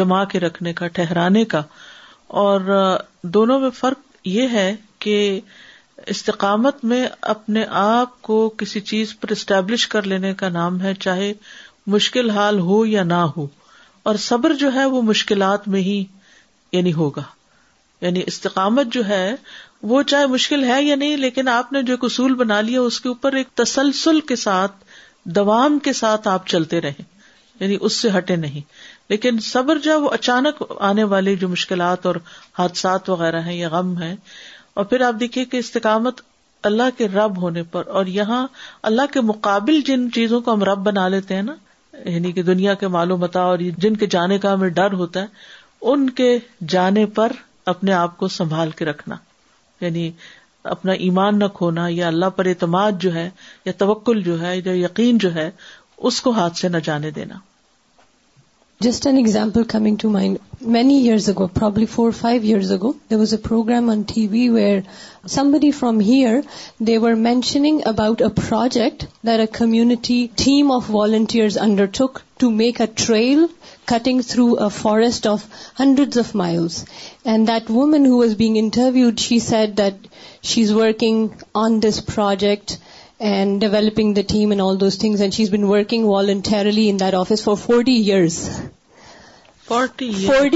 جما کے رکھنے کا ٹھہرانے کا اور دونوں میں فرق یہ ہے کہ استقامت میں اپنے آپ کو کسی چیز پر اسٹیبلش کر لینے کا نام ہے چاہے مشکل حال ہو یا نہ ہو اور صبر جو ہے وہ مشکلات میں ہی یعنی ہوگا یعنی استقامت جو ہے وہ چاہے مشکل ہے یا نہیں لیکن آپ نے جو اصول بنا لیا اس کے اوپر ایک تسلسل کے ساتھ دوام کے ساتھ آپ چلتے رہے یعنی اس سے ہٹے نہیں لیکن صبر جب وہ اچانک آنے والے جو مشکلات اور حادثات وغیرہ ہیں یا غم ہیں اور پھر آپ دیکھیے کہ استقامت اللہ کے رب ہونے پر اور یہاں اللہ کے مقابل جن چیزوں کو ہم رب بنا لیتے ہیں نا یعنی کہ دنیا کے اور جن کے جانے کا ہمیں ڈر ہوتا ہے ان کے جانے پر اپنے آپ کو سنبھال کے رکھنا یعنی اپنا ایمان نہ کھونا یا اللہ پر اعتماد جو ہے یا توکل جو ہے یا یقین جو ہے اس کو ہاتھ سے نہ جانے دینا Just an example coming to mind. Many years ago, probably 4 or 5 years ago, there was a program on TV where somebody from here, they were mentioning about a project that a community team of volunteers undertook to make a trail cutting through a forest of hundreds of miles. And that woman who was being interviewed, she said that she's working on this project and developing the team and all those things. And she's been working voluntarily in that office for 40 years. 40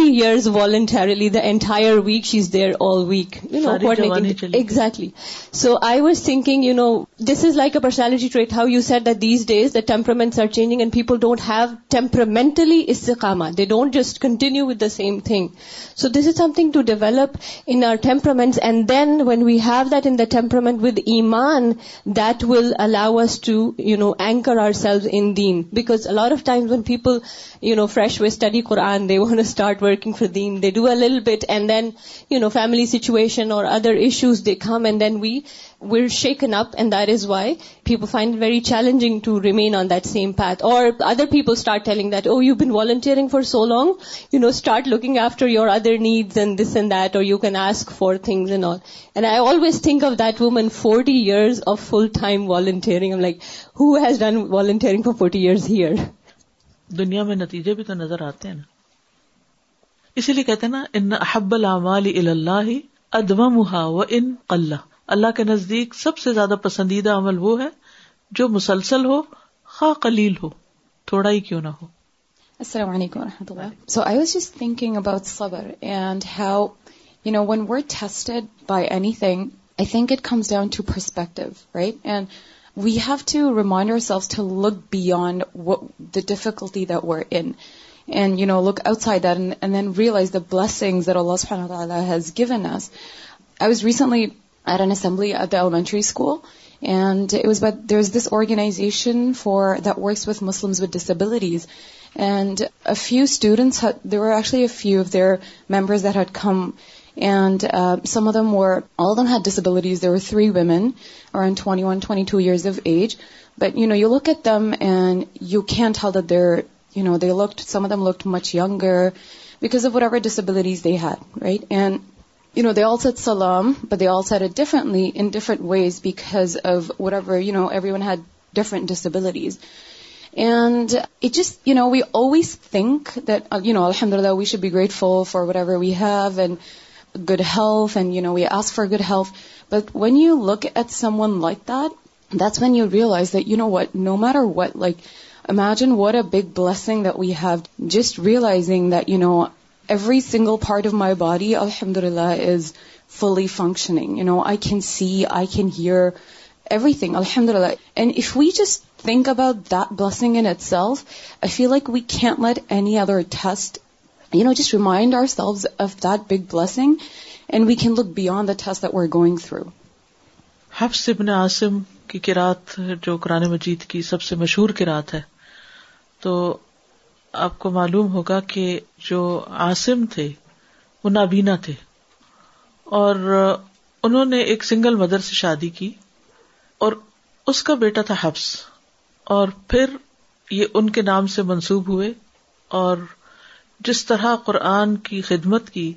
years voluntarily, the entire week she's there all week. You know, coordinating. Exactly. So I was thinking, you know, this is like a personality trait, how you said that these days the temperaments are changing and people don't have temperamentally istiqamah. They don't just continue with the same thing. So this is something to develop in our temperaments, and then when we have that in the temperament with iman, that will allow us to, anchor ourselves in deen. Because a lot of times when people, fresh with study Quran, they want to start working for deen. They do a little bit and then, family situation or other issues, they come, and then we woman shaken up and that is why people find very challenging to remain on 40 years اور دنیا میں نتیجے بھی تو نظر آتے ہیں نا اسی لیے کہتے ہیں نا ان قلہ اللہ کے نزدیک سب سے زیادہ پسندیدہ عمل وہ ہے جو مسلسل ہو خواہ قلیل ہو تھوڑا ہی کیوں نہ ہو السلام علیکم و رحمۃ اللہ so I was just thinking about صبر and how you know one word tested by anything I think it comes down to perspective right and we have to remind yourself to look beyond the difficulty that were in and you know look outside then realise the blessings اللہ سبحانہ تعالیٰ has given us I was recently are an assembly at elementary and there is this organization for the voice was Muslims with disabilities and a few students there members there had come and some of them will them had disabilities there we three twenty two years of age but no you look at them and you can there come because disabilities you know, they all said salam, but they all said it differently in different ways because of whatever, you know, everyone had different disabilities. And it just, you know, we always think that, uh, you know, alhamdulillah, we should be grateful for whatever we have and good health and, you know, we ask for good health. But when you look at someone like that, that's when you realize that, you know what, no matter what, like, imagine what a big blessing that we have, just realizing that, you know, every single part of my body الحمد للہ is fully functioning can see I can hear about can let any other just remind that big blessing and we can look beyond going through سبن کی کرات جو قرآن مجید کی سب سے مشہور کرات تو آپ کو معلوم ہوگا کہ جو عاصم تھے وہ نابینا تھے اور انہوں نے ایک سنگل مدر سے شادی کی اور اس کا بیٹا تھا ہبس اور پھر یہ ان کے نام سے منسوب ہوئے اور جس طرح قرآن کی خدمت کی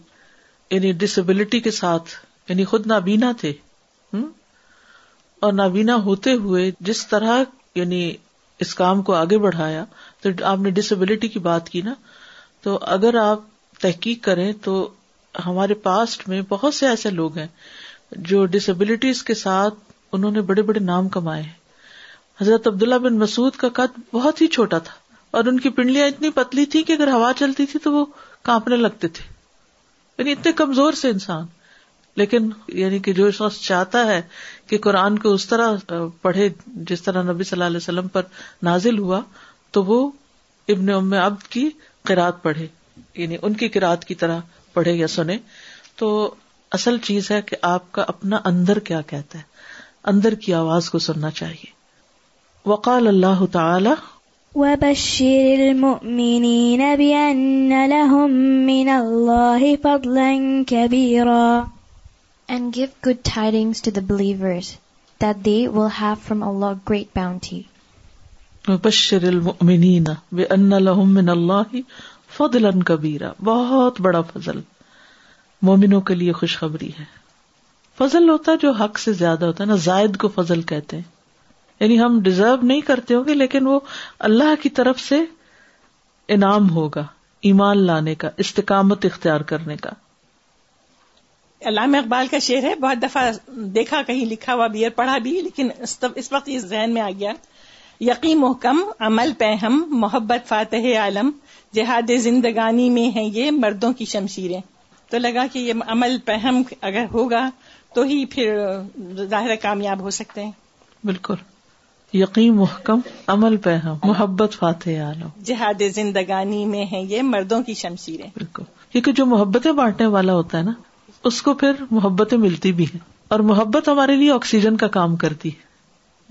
یعنی ڈسبلٹی کے ساتھ یعنی خود نابینا تھے اور نابینا ہوتے ہوئے جس طرح یعنی اس کام کو آگے بڑھایا تو آپ نے ڈسبلٹی کی بات کی نا تو اگر آپ تحقیق کریں تو ہمارے پاسٹ میں بہت سے ایسے لوگ ہیں جو ڈسبلٹیز کے ساتھ انہوں نے بڑے بڑے نام کمائے ہیں حضرت عبداللہ بن مسعود کا قد بہت ہی چھوٹا تھا اور ان کی پنڈلیاں اتنی پتلی تھی کہ اگر ہوا چلتی تھی تو وہ کانپنے لگتے تھے یعنی اتنے کمزور سے انسان لیکن یعنی کہ جو شخص چاہتا ہے کہ قرآن کو اس طرح پڑھے جس طرح نبی صلی اللہ علیہ وسلم پر نازل ہوا تو وہ ابن ام عبد کی قرآد پڑھے یعنی ان کی قرآد کی طرح پڑھے یا سنے تو اصل چیز ہے کہ آپ کا اپنا اندر کیا کہتا ہے اندر کی آواز کو سننا چاہیے وقال اللہ تعالی وبشر المؤمنین بأن لهم من اللہ فضلا كبيرا And give good tidings to the believers that they will have from Allah great bounty. مبشر المؤمنین لهم اللہ فضلا کبیرا بہت بڑا فضل مومنوں کے لیے خوشخبری ہے فضل ہوتا جو حق سے زیادہ ہوتا ہے نا زائد کو فضل کہتے ہیں یعنی ہم ڈیزرو نہیں کرتے ہوں گے لیکن وہ اللہ کی طرف سے انعام ہوگا ایمان لانے کا استقامت اختیار کرنے کا علامہ اقبال کا شعر ہے بہت دفعہ دیکھا کہیں لکھا ہوا بھی اور پڑھا بھی لیکن اس وقت یہ ذہن میں آ گیا یقی محکم عمل پہ ہم محبت فاتح عالم جہاد زندگانی میں ہیں یہ مردوں کی شمشیریں تو لگا کہ یہ عمل پہم اگر ہوگا تو ہی پھر ظاہر کامیاب ہو سکتے ہیں بالکل یقین محکم عمل پہم محبت فاتح عالم جہاد زندگانی میں ہیں یہ مردوں کی شمشیریں بالکل کیونکہ جو محبتیں بانٹنے والا ہوتا ہے نا اس کو پھر محبتیں ملتی بھی ہیں اور محبت ہمارے لیے آکسیجن کا کام کرتی ہے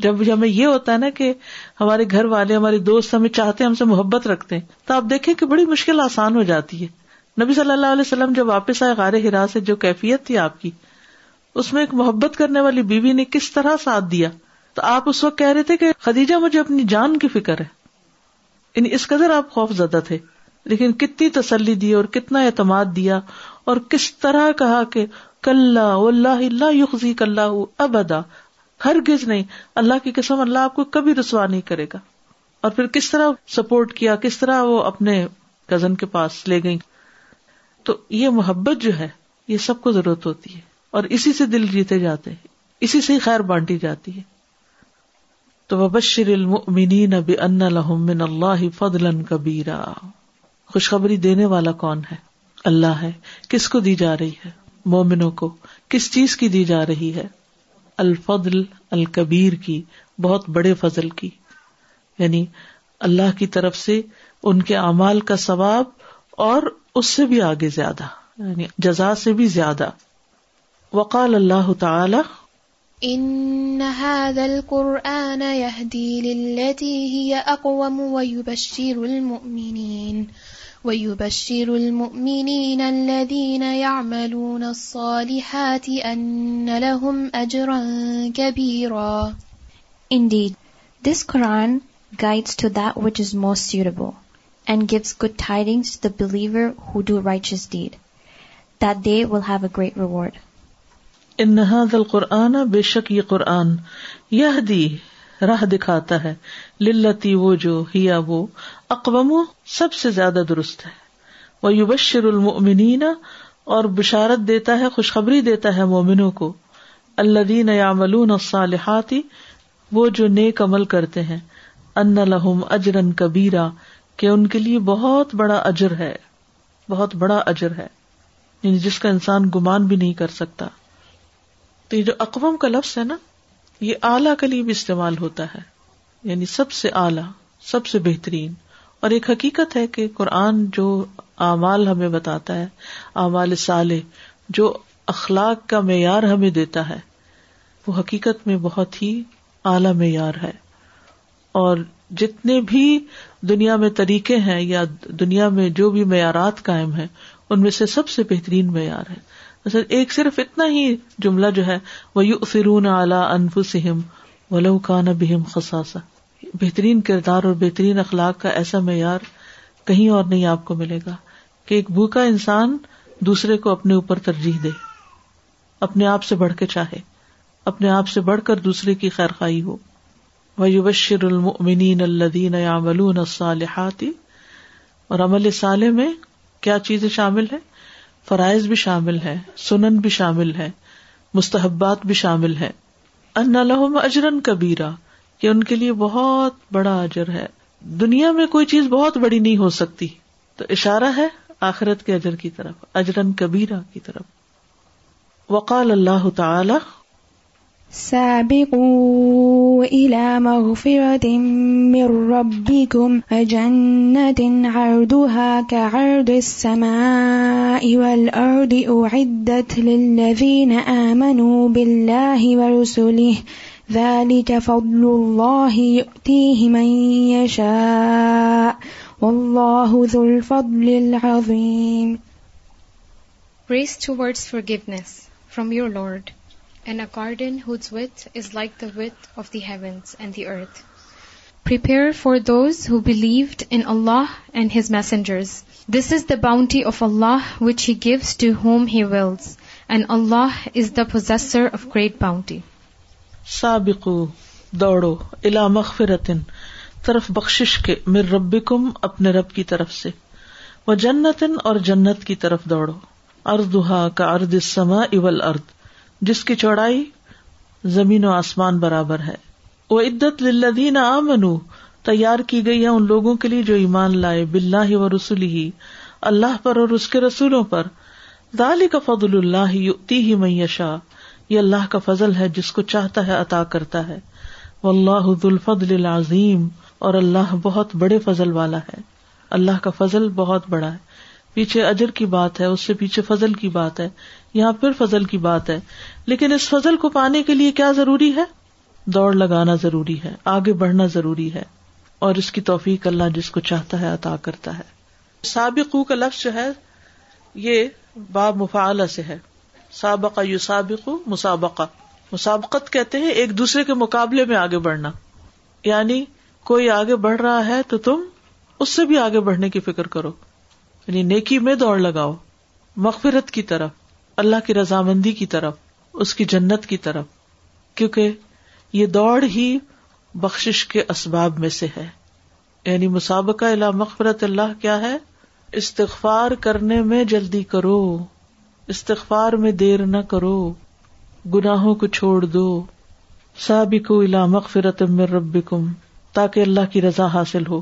جب ہمیں یہ ہوتا ہے نا کہ ہمارے گھر والے ہمارے دوست ہمیں چاہتے ہم سے محبت رکھتے ہیں تو آپ دیکھیں کہ بڑی مشکل آسان ہو جاتی ہے نبی صلی اللہ علیہ وسلم جب واپس آئے غار ہرا سے جو کیفیت تھی آپ کی اس میں ایک محبت کرنے والی بیوی نے کس طرح ساتھ دیا تو آپ اس وقت کہہ رہے تھے کہ خدیجہ مجھے اپنی جان کی فکر ہے یعنی اس قدر آپ خوف زدہ تھے لیکن کتنی تسلی دی اور کتنا اعتماد دیا اور کس طرح کہا کہ کل اللہ کل اب ادا ہر گز نہیں اللہ کی قسم اللہ آپ کو کبھی رسوا نہیں کرے گا اور پھر کس طرح سپورٹ کیا کس طرح وہ اپنے کزن کے پاس لے گئی تو یہ محبت جو ہے یہ سب کو ضرورت ہوتی ہے اور اسی سے دل جیتے جاتے اسی سے خیر بانٹی جاتی ہے تو وبشر المؤمنین بان لهم من اللہ فضلا کبیرا خوشخبری دینے والا کون ہے اللہ ہے کس کو دی جا رہی ہے مومنوں کو کس چیز کی دی جا رہی ہے الفضل الکبیر کی بہت بڑے فضل کی یعنی اللہ کی طرف سے ان کے اعمال کا ثواب اور اس سے بھی آگے زیادہ یعنی جزا سے بھی زیادہ وقال اللہ تعالی ان ويبشر المؤمنين الذين يعملون الصالحات أن لهم أجرا كبيرا Indeed, this Quran guides to that which is most suitable and gives good tidings to the believer who do righteous deed, that they will have a great reward. ان هذا القرآن بے شک یہ قرآن یہدی راہ دکھاتا ہے للتی وہ جو ہیا وہ اقوام سب سے زیادہ درست ہے وہ یوبشر المنینا اور بشارت دیتا ہے خوشخبری دیتا ہے مومنوں کو اللہ دین وہ جو نیک عمل کرتے ہیں ان لہم اجرن کبیرا کہ ان کے لیے بہت بڑا اجر ہے بہت بڑا اجر ہے یعنی جس کا انسان گمان بھی نہیں کر سکتا تو یہ جو اقوام کا لفظ ہے نا یہ اعلی بھی استعمال ہوتا ہے یعنی سب سے اعلیٰ سب سے بہترین اور ایک حقیقت ہے کہ قرآن جو اعمال ہمیں بتاتا ہے اعمال سال جو اخلاق کا معیار ہمیں دیتا ہے وہ حقیقت میں بہت ہی اعلی معیار ہے اور جتنے بھی دنیا میں طریقے ہیں یا دنیا میں جو بھی معیارات قائم ہیں ان میں سے سب سے بہترین معیار ہے سر ایک صرف اتنا ہی جملہ جو ہے وہ یو فرون اعلی انف سہم بہم خساسا بہترین کردار اور بہترین اخلاق کا ایسا معیار کہیں اور نہیں آپ کو ملے گا کہ ایک بھوکا انسان دوسرے کو اپنے اوپر ترجیح دے اپنے آپ سے بڑھ کے چاہے اپنے آپ سے بڑھ کر دوسرے کی خیر خائی ہو وشر المنین الدین اور عمل صالح میں کیا چیزیں شامل ہیں فرائض بھی شامل ہے سنن بھی شامل ہے مستحبات بھی شامل ہے ان لہم اجرن کبیرا یہ ان کے لیے بہت بڑا اجر ہے دنیا میں کوئی چیز بہت بڑی نہیں ہو سکتی تو اشارہ ہے آخرت کے اجر کی طرف اجرن کبیرا کی طرف وقال اللہ تعالی سابقوا إلى مغفرة من ربكم وجنة عرضها كعرض السماء والأرض أعدت للذين آمنوا بالله ورسله ذلك فضل الله يؤتيه من يشاء والله ذو الفضل العظيم Praise towards forgiveness from your Lord. And according with of the and the earth for believed in Allah and his messengers this is the boundary of Allah which he gift to whom he wills and Allah is the possessor of great bounty سابقو دوڑو الا مغفرتن طرف بخشش کے مر ربکم اپنے رب کی طرف سے وہ جنتن اور جنت کی طرف دوڑو اردھا کا ارد سما اول ارد جس کی چوڑائی زمین و آسمان برابر ہے وہ عدت للذین آمنو تیار کی گئی ہے ان لوگوں کے لیے جو ایمان لائے بلّاہ و رسول ہی اللہ پر اور اس کے رسولوں پر کا فضل اللہ ہی معیشہ یہ اللہ کا فضل ہے جس کو چاہتا ہے عطا کرتا ہے اللہ اور اللہ بہت بڑے فضل والا ہے اللہ کا فضل بہت بڑا ہے پیچھے اجر کی بات ہے اس سے پیچھے فضل کی بات ہے یہاں پھر فضل کی بات ہے لیکن اس فضل کو پانے کے لیے کیا ضروری ہے دوڑ لگانا ضروری ہے آگے بڑھنا ضروری ہے اور اس کی توفیق اللہ جس کو چاہتا ہے عطا کرتا ہے سابق کا لفظ جو ہے یہ باب مفعلہ سے ہے سابقہ یو سابق مسابقہ مسابقت کہتے ہیں ایک دوسرے کے مقابلے میں آگے بڑھنا یعنی کوئی آگے بڑھ رہا ہے تو تم اس سے بھی آگے بڑھنے کی فکر کرو یعنی نیکی میں دوڑ لگاؤ مغفرت کی طرف اللہ کی رضامندی کی طرف اس کی جنت کی طرف کیونکہ یہ دوڑ ہی بخش کے اسباب میں سے ہے یعنی مسابقہ اللہ مغفرت اللہ کیا ہے استغفار کرنے میں جلدی کرو استغفار میں دیر نہ کرو گناہوں کو چھوڑ دو سابق الا مغفرت من ربکم تاکہ اللہ کی رضا حاصل ہو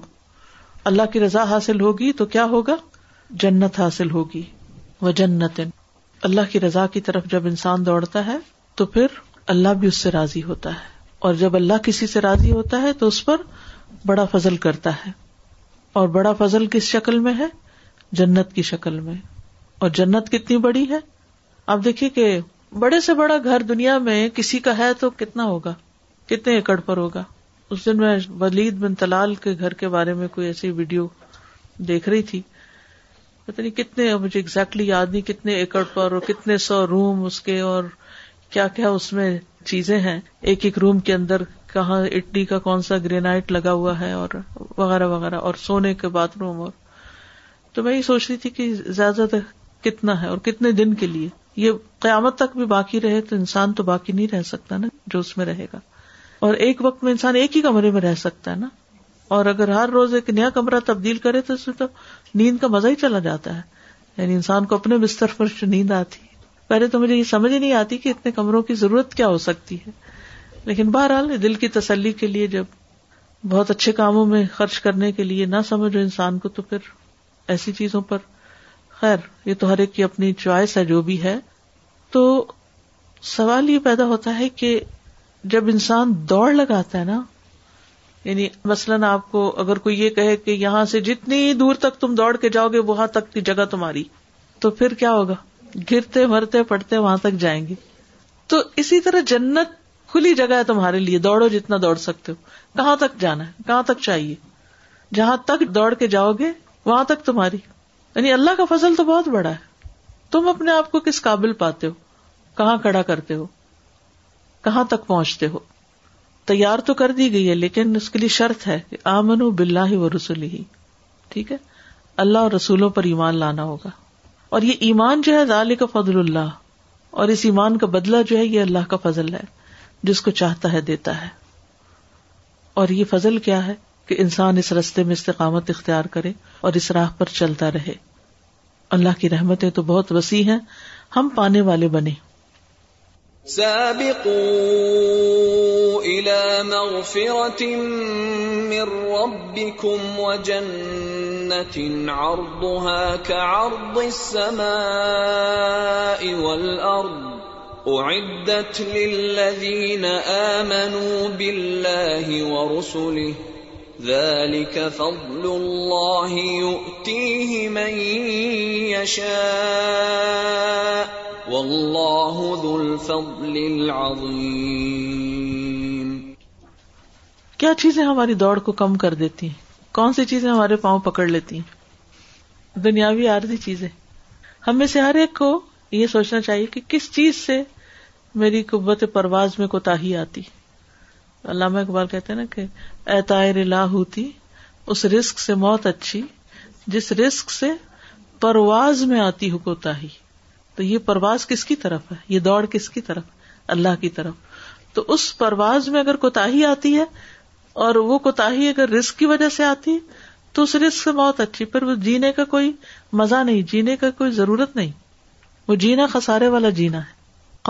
اللہ کی رضا حاصل ہوگی تو کیا ہوگا جنت حاصل ہوگی وہ جنت اللہ کی رضا کی طرف جب انسان دوڑتا ہے تو پھر اللہ بھی اس سے راضی ہوتا ہے اور جب اللہ کسی سے راضی ہوتا ہے تو اس پر بڑا فضل کرتا ہے اور بڑا فضل کس شکل میں ہے جنت کی شکل میں اور جنت کتنی بڑی ہے آپ دیکھیے کہ بڑے سے بڑا گھر دنیا میں کسی کا ہے تو کتنا ہوگا کتنے ایکڑ پر ہوگا اس دن میں ولید بن تلال کے گھر کے بارے میں کوئی ایسی ویڈیو دیکھ رہی تھی پتا نہیں کتنے مجھے اگزیکٹلی یاد نہیں کتنے ایکڑ پر اور کتنے سو روم اس کے اور کیا کیا اس میں چیزیں ہیں ایک ایک روم کے اندر کہاں اٹلی کا کون سا گرینائٹ لگا ہوا ہے اور وغیرہ وغیرہ اور سونے کے باتھ روم اور تو میں یہ سوچ رہی تھی کہ زیادہ تر کتنا ہے اور کتنے دن کے لیے یہ قیامت تک بھی باقی رہے تو انسان تو باقی نہیں رہ سکتا نا جو اس میں رہے گا اور ایک وقت میں انسان ایک ہی کمرے میں رہ سکتا ہے نا اور اگر ہر روز ایک نیا کمرہ تبدیل کرے تو اس میں تو نیند کا مزہ ہی چلا جاتا ہے یعنی انسان کو اپنے بستر پر نیند آتی پہلے تو مجھے یہ سمجھ ہی نہیں آتی کہ اتنے کمروں کی ضرورت کیا ہو سکتی ہے لیکن بہرحال دل کی تسلی کے لیے جب بہت اچھے کاموں میں خرچ کرنے کے لیے نہ سمجھو انسان کو تو پھر ایسی چیزوں پر خیر یہ تو ہر ایک کی اپنی چوائس ہے جو بھی ہے تو سوال یہ پیدا ہوتا ہے کہ جب انسان دوڑ لگاتا ہے نا یعنی مثلاً آپ کو اگر کوئی یہ کہے کہ یہاں سے جتنی دور تک تم دوڑ کے جاؤ گے وہاں تک کی جگہ تمہاری تو پھر کیا ہوگا گرتے مرتے پڑتے وہاں تک جائیں گے تو اسی طرح جنت کھلی جگہ ہے تمہارے لیے دوڑو جتنا دوڑ سکتے ہو کہاں تک جانا ہے کہاں تک چاہیے جہاں تک دوڑ کے جاؤ گے وہاں تک تمہاری یعنی اللہ کا فضل تو بہت بڑا ہے تم اپنے آپ کو کس قابل پاتے ہو کہاں کھڑا کرتے ہو کہاں تک پہنچتے ہو تیار تو کر دی گئی ہے لیکن اس کے لیے شرط ہے کہ آمن بلّہ ہی و رسول ہی ٹھیک ہے اللہ اور رسولوں پر ایمان لانا ہوگا اور یہ ایمان جو ہے ضال کا فضل اللہ اور اس ایمان کا بدلہ جو ہے یہ اللہ کا فضل ہے جس کو چاہتا ہے دیتا ہے اور یہ فضل کیا ہے کہ انسان اس رستے میں استقامت اختیار کرے اور اس راہ پر چلتا رہے اللہ کی رحمتیں تو بہت وسیع ہیں ہم پانے والے بنے سابقوا الى مغفرة من ربكم وجنة عرضها كعرض السماء والارض اعدت للذين امنوا بالله ورسله ذلك فضل الله يؤتيه من يشاء کیا چیزیں ہماری دوڑ کو کم کر دیتی ہیں کون سی چیزیں ہمارے پاؤں پکڑ لیتی ہیں دنیاوی عارضی چیزیں ہم میں سے ہر ایک کو یہ سوچنا چاہیے کہ کس چیز سے میری قبت پرواز میں کوتا ہی آتی علامہ اقبال کہتے ہیں نا کہ اطاع لا ہوتی اس رسک سے موت اچھی جس رسک سے پرواز میں آتی ہو کوتا ہی تو یہ پرواز کس کی طرف ہے یہ دوڑ کس کی طرف اللہ کی طرف تو اس پرواز میں اگر کوتا آتی ہے اور وہ کوتا اگر رسک کی وجہ سے آتی تو اس رسک سے بہت اچھی پر وہ جینے کا کوئی مزہ نہیں جینے کا کوئی ضرورت نہیں وہ جینا خسارے والا جینا ہے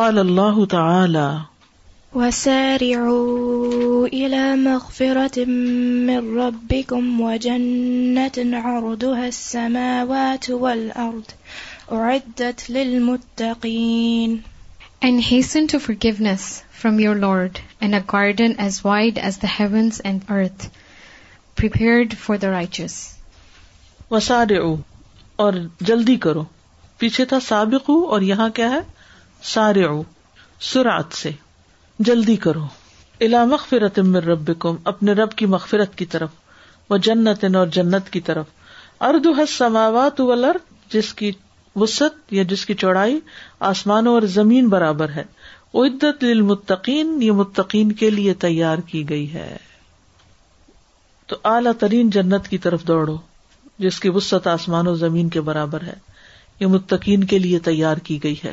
قال اللہ تعالی وسارعوا إلى مغفرة من ربكم وجنة عرضها السماوات والأرض أُعِدَّتْ لِلْمُتَّقِينَ And hasten to forgiveness from your Lord and a garden as wide as the heavens and earth prepared for the righteous. وَسَارِعُوا اور جلدی کرو پیچھے تھا سابقو اور یہاں کیا ہے سارعو سرعت سے جلدی کرو الى مغفرت من ربکم اپنے رب کی مغفرت کی طرف وجنت اور جنت کی طرف اردو ہے سماوات والارض جس کی وسط یا جس کی چوڑائی آسمانوں اور زمین برابر ہے عدت للمتقین یہ متقین کے لیے تیار کی گئی ہے تو اعلی ترین جنت کی طرف دوڑو جس کی وسط آسمان و زمین کے برابر ہے یہ متقین کے لیے تیار کی گئی ہے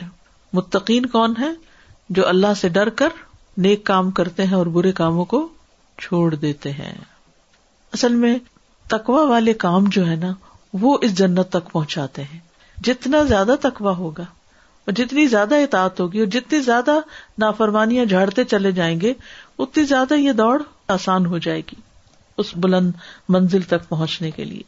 متقین کون ہے جو اللہ سے ڈر کر نیک کام کرتے ہیں اور برے کاموں کو چھوڑ دیتے ہیں اصل میں تقوا والے کام جو ہے نا وہ اس جنت تک پہنچاتے ہیں جتنا زیادہ تکوا ہوگا اور جتنی زیادہ اطاعت ہوگی اور جتنی زیادہ نافرمانیاں جھاڑتے چلے جائیں گے اتنی زیادہ یہ دوڑ آسان ہو جائے گی اس بلند منزل تک پہنچنے کے لیے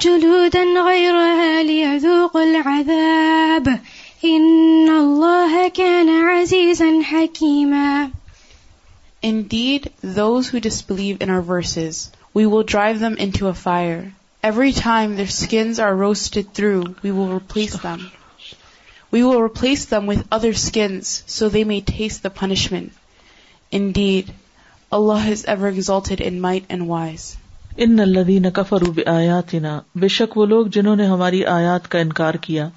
جلودا غيرها ليذوقوا العذاب إن الله كان عزيزا حكيما Indeed, those who disbelieve in our verses, we will drive them into a fire. Every time their skins are roasted through, we will replace them. We will replace them with other skins so they may taste the punishment. Indeed, Allah is ever exalted in might and wise. ان الدین کفرو آیات نا بے شک وہ لوگ جنہوں نے ہماری آیات کا انکار کیا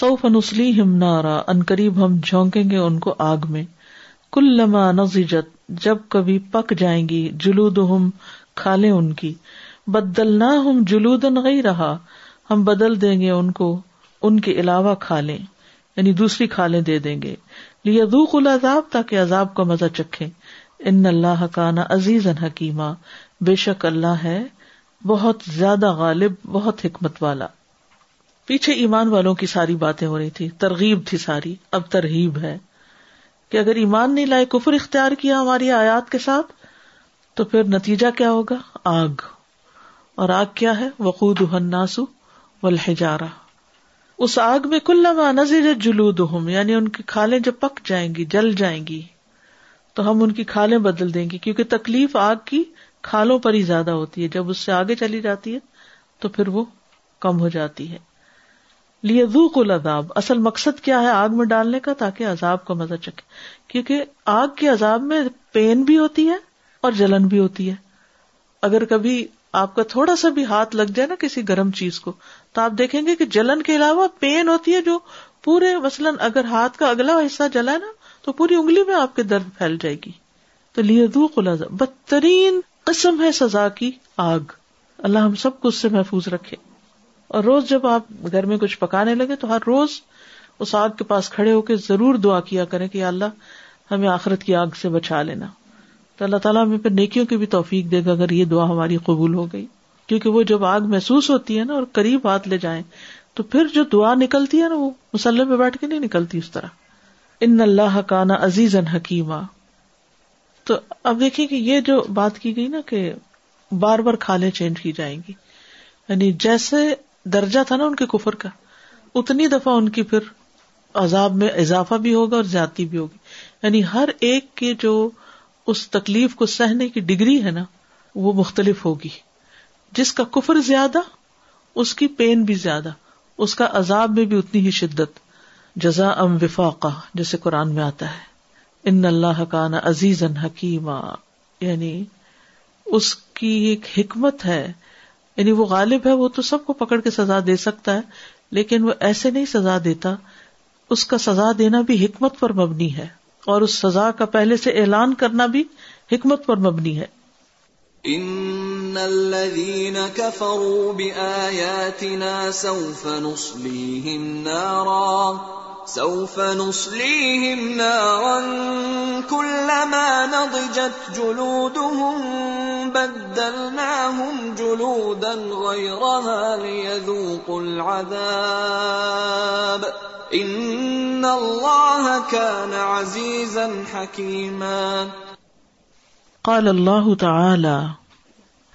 سو فنسلی ہم ان قریب ہم جھونکیں گے ان کو آگ میں کل لما نہ جب کبھی پک جائیں گی جلود ہم کھالے ان کی بدلنا ہم جلود نہیں رہا ہم بدل دیں گے ان کو ان کے علاوہ کھالے یعنی دوسری کھالے دے دیں گے لیا کل العذاب تاکہ عذاب کا مزہ چکھے ان اللہ کا نا عزیز ان حکیمہ بے شک اللہ ہے بہت زیادہ غالب بہت حکمت والا پیچھے ایمان والوں کی ساری باتیں ہو رہی تھی ترغیب تھی ساری اب ترغیب ہے کہ اگر ایمان نہیں لائے کفر اختیار کیا ہماری آیات کے ساتھ تو پھر نتیجہ کیا ہوگا آگ اور آگ کیا ہے وقود ہناسو و اس آگ میں کل لما نظر جلو دوہم یعنی ان کی کھالیں جب پک جائیں گی جل جائیں گی تو ہم ان کی کھالیں بدل دیں گی کیونکہ تکلیف آگ کی کھالوں پر ہی زیادہ ہوتی ہے جب اس سے آگے چلی جاتی ہے تو پھر وہ کم ہو جاتی ہے لیے دو کو اصل مقصد کیا ہے آگ میں ڈالنے کا تاکہ عذاب کا مزہ چکے کیونکہ آگ کے عذاب میں پین بھی ہوتی ہے اور جلن بھی ہوتی ہے اگر کبھی آپ کا تھوڑا سا بھی ہاتھ لگ جائے نا کسی گرم چیز کو تو آپ دیکھیں گے کہ جلن کے علاوہ پین ہوتی ہے جو پورے مثلاً اگر ہاتھ کا اگلا حصہ جلا ہے نا تو پوری انگلی میں آپ کے درد پھیل جائے گی تو لئے دقلا بدترین قسم ہے سزا کی آگ اللہ ہم سب کو اس سے محفوظ رکھے اور روز جب آپ گھر میں کچھ پکانے لگے تو ہر روز اس آگ کے پاس کھڑے ہو کے ضرور دعا کیا کریں کہ اللہ ہمیں آخرت کی آگ سے بچا لینا تو اللہ تعالیٰ ہمیں پھر نیکیوں کی بھی توفیق دے گا اگر یہ دعا ہماری قبول ہو گئی کیونکہ وہ جب آگ محسوس ہوتی ہے نا اور قریب ہاتھ لے جائیں تو پھر جو دعا نکلتی ہے نا وہ مسلم پہ بیٹھ کے نہیں نکلتی اس طرح ان اللہ کانا عزیز ان حکیمہ تو اب دیکھیے کہ یہ جو بات کی گئی نا کہ بار بار کھالے چینج کی جائیں گی یعنی جیسے درجہ تھا نا ان کے کفر کا اتنی دفعہ ان کی پھر عذاب میں اضافہ بھی ہوگا اور زیادتی بھی ہوگی یعنی ہر ایک کے جو اس تکلیف کو سہنے کی ڈگری ہے نا وہ مختلف ہوگی جس کا کفر زیادہ اس کی پین بھی زیادہ اس کا عذاب میں بھی اتنی ہی شدت جزا ام وفاقہ جیسے قرآن میں آتا ہے ان اللہ حکان عزیز حکیمہ یعنی اس کی ایک حکمت ہے یعنی وہ غالب ہے وہ تو سب کو پکڑ کے سزا دے سکتا ہے لیکن وہ ایسے نہیں سزا دیتا اس کا سزا دینا بھی حکمت پر مبنی ہے اور اس سزا کا پہلے سے اعلان کرنا بھی حکمت پر مبنی ہے سوف نصليهم نارا كلما نضجت جلودهم بدلناهم جلودا غيرها ليذوقوا العذاب ان الله كان عزيزا حكيما قال الله تعالى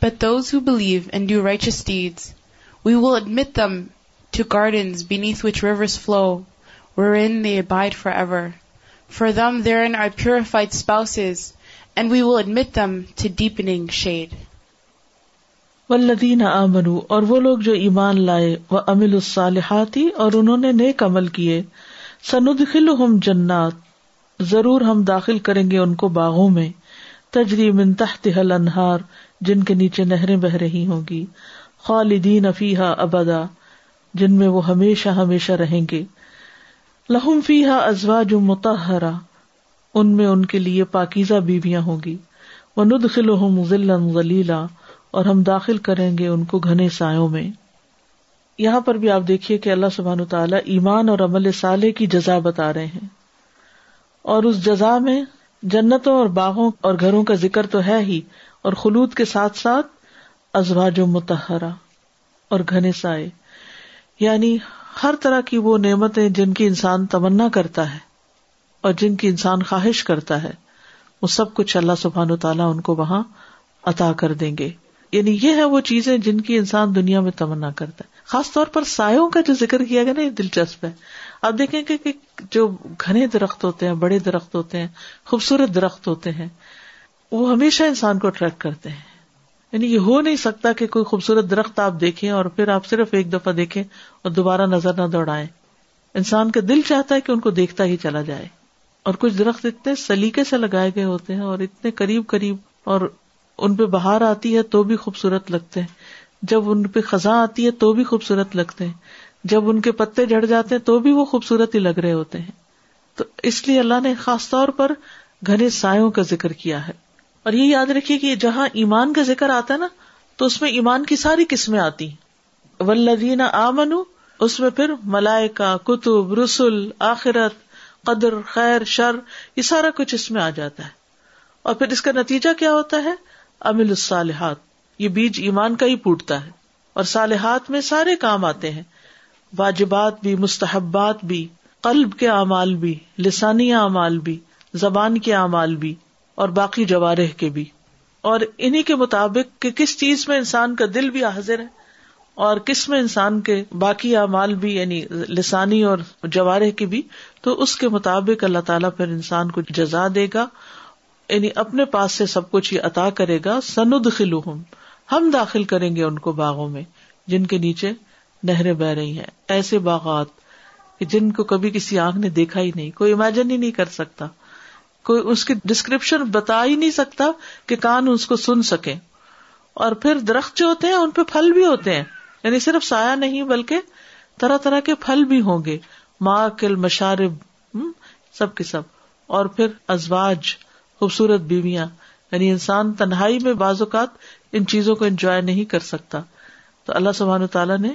But those who believe and do righteous deeds, we will admit them to gardens beneath which rivers flow, wherein they abide forever. For them therein are purified spouses, and we will admit them to deepening shade. والذین آمنوا اور وہ لوگ جو ایمان لائے وہ امل الصالحاتی اور انہوں نے نیک عمل کیے سندخلہم جنات ضرور ہم داخل کریں گے ان کو باغوں میں تجری من تحتها الانہار جن کے نیچے نہریں بہ رہی ہوں گی خالدین افیحا ابدا جن میں وہ ہمیشہ ہمیشہ رہیں گے لہم فی ازوا جو متحرا ان میں ان کے لیے پاکیزہ بیویاں ہوں گی وہ اور ہم داخل کریں گے ان کو گھنے سایوں میں یہاں پر بھی آپ دیکھیے کہ اللہ سبحان تعالیٰ ایمان اور عمل صالح کی جزا بتا رہے ہیں اور اس جزا میں جنتوں اور باغوں اور گھروں کا ذکر تو ہے ہی اور خلود کے ساتھ ساتھ ازواج و متحرہ اور گھنے سائے یعنی ہر طرح کی وہ نعمتیں جن کی انسان تمنا کرتا ہے اور جن کی انسان خواہش کرتا ہے وہ سب کچھ اللہ سبحان و تعالیٰ ان کو وہاں عطا کر دیں گے یعنی یہ ہے وہ چیزیں جن کی انسان دنیا میں تمنا کرتا ہے خاص طور پر سایوں کا جو ذکر کیا گیا نا یہ دلچسپ ہے آپ دیکھیں گے کہ جو گھنے درخت ہوتے ہیں بڑے درخت ہوتے ہیں خوبصورت درخت ہوتے ہیں وہ ہمیشہ انسان کو اٹریکٹ کرتے ہیں یعنی یہ ہو نہیں سکتا کہ کوئی خوبصورت درخت آپ دیکھیں اور پھر آپ صرف ایک دفعہ دیکھیں اور دوبارہ نظر نہ دوڑائے انسان کا دل چاہتا ہے کہ ان کو دیکھتا ہی چلا جائے اور کچھ درخت اتنے سلیقے سے لگائے گئے ہوتے ہیں اور اتنے قریب قریب اور ان پہ بہار آتی ہے تو بھی خوبصورت لگتے ہیں جب ان پہ خزاں آتی ہے تو بھی خوبصورت لگتے ہیں جب ان کے پتے جڑ جاتے ہیں تو بھی وہ خوبصورت ہی لگ رہے ہوتے ہیں تو اس لیے اللہ نے خاص طور پر گھنے سایوں کا ذکر کیا ہے اور یہ یاد رکھیے کہ جہاں ایمان کا ذکر آتا ہے نا تو اس میں ایمان کی ساری قسمیں آتی ولدین آمنو اس میں پھر ملائکا کتب رسول آخرت قدر خیر شر یہ سارا کچھ اس میں آ جاتا ہے اور پھر اس کا نتیجہ کیا ہوتا ہے امل الصالحات یہ بیج ایمان کا ہی پوٹتا ہے اور صالحات میں سارے کام آتے ہیں واجبات بھی مستحبات بھی قلب کے اعمال بھی لسانی اعمال بھی زبان کے اعمال بھی اور باقی جوارح کے بھی اور انہیں کے مطابق کہ کس چیز میں انسان کا دل بھی حاضر ہے اور کس میں انسان کے باقی اعمال بھی یعنی لسانی اور جوارح کے بھی تو اس کے مطابق اللہ تعالیٰ پھر انسان کو جزا دے گا یعنی اپنے پاس سے سب کچھ یہ عطا کرے گا سند خلو ہم داخل کریں گے ان کو باغوں میں جن کے نیچے نہریں بہ رہی ہیں ایسے باغات جن کو کبھی کسی آنکھ نے دیکھا ہی نہیں کوئی امیجن ہی نہیں کر سکتا کوئی اس کی ڈسکرپشن بتا ہی نہیں سکتا کہ کان اس کو سن سکے اور پھر درخت جو ہوتے ہیں ان پہ پھل بھی ہوتے ہیں یعنی صرف سایہ نہیں بلکہ طرح طرح کے پھل بھی ہوں گے ماں کل مشارب سب کے سب اور پھر ازواج خوبصورت بیویاں یعنی انسان تنہائی میں بعض اوقات ان چیزوں کو انجوائے نہیں کر سکتا تو اللہ سبحانہ تعالیٰ نے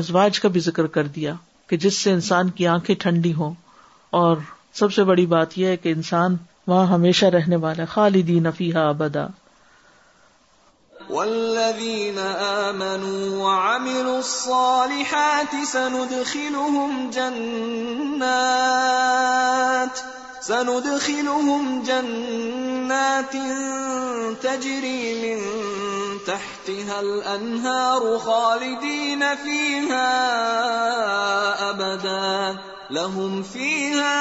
ازواج کا بھی ذکر کر دیا کہ جس سے انسان کی آنکھیں ٹھنڈی ہوں اور سب سے بڑی بات یہ ہے کہ انسان وہاں ہمیشہ رہنے والا خالدین فیح ابدا والذین آمنوا وعملوا الصالحات سندخلهم جنات سندخلهم جنات تجري من تحتها الأنهار خالدين فيها أبداً لهم فيها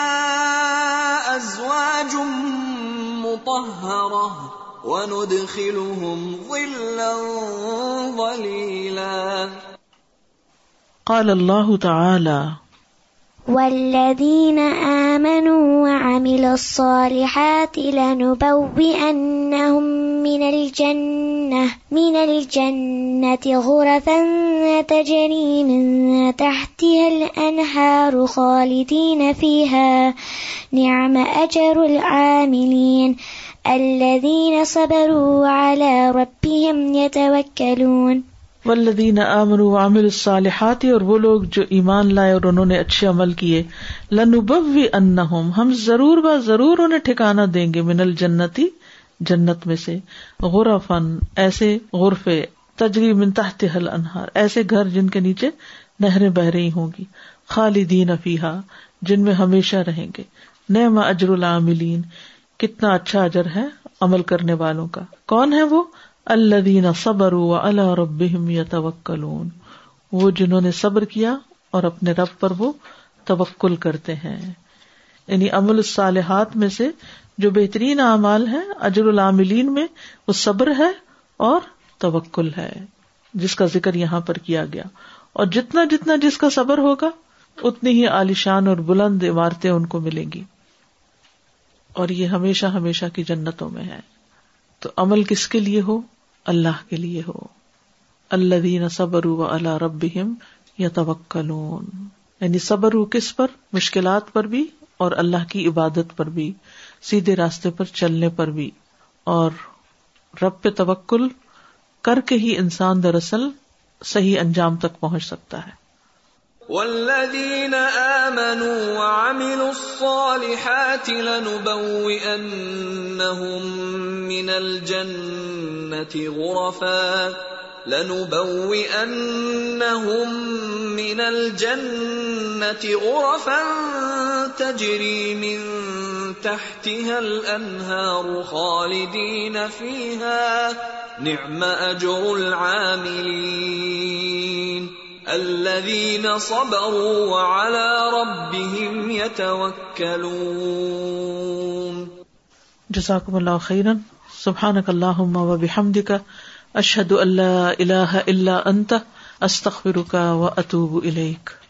ازواج مطهره وندخلهم ظلا ظليلا قال الله تعالى والذين آمنوا وعملوا الصالحات لنبوئنهم من الجنة من الجنة غرفا تجري من تحتها الأنهار خالدين فيها نعم أجر العاملين الذين صبروا على ربهم يتوكلون ولدین عمر عامر الصالحات اور وہ لوگ جو ایمان لائے اور انہوں نے اچھے عمل کیے لنوب بھی ہم ضرور با ضرور انہیں ٹھکانا دیں گے منل جنتی جنت میں سے غرفن فن ایسے غرفے تجری حل انہار ایسے گھر جن کے نیچے نہریں بہ رہی ہوں گی خالدین افیہ جن میں ہمیشہ رہیں گے نئے اجر العاملین کتنا اچھا اجر ہے عمل کرنے والوں کا کون ہے وہ اللہدین صبر اللہ رب وہ جنہوں نے صبر کیا اور اپنے رب پر وہ توکل کرتے ہیں یعنی امل الصالحات میں سے جو بہترین اعمال ہے اجر العاملین میں وہ صبر ہے اور توکل ہے جس کا ذکر یہاں پر کیا گیا اور جتنا جتنا جس کا صبر ہوگا اتنی ہی عالیشان اور بلند عمارتیں ان کو ملیں گی اور یہ ہمیشہ ہمیشہ کی جنتوں میں ہے تو عمل کس کے لیے ہو اللہ کے لیے ہو اللہ دین صبر اللہ رب یا یعنی صبر کس پر مشکلات پر بھی اور اللہ کی عبادت پر بھی سیدھے راستے پر چلنے پر بھی اور رب پہ توکل کر کے ہی انسان دراصل صحیح انجام تک پہنچ سکتا ہے والذين آمنوا وعملوا الصالحات لنبوئنهم من الجنة غرفا لنبوئنهم من الجنة غرفا تجري من تحتها الأنهار خالدين فيها نعم أجر العاملين الذين اللہ خیرن سبحان يتوكلون اللہ و خيرا کا اشد اللہ اشهد اللہ انت اله الا کا و اطوب اليك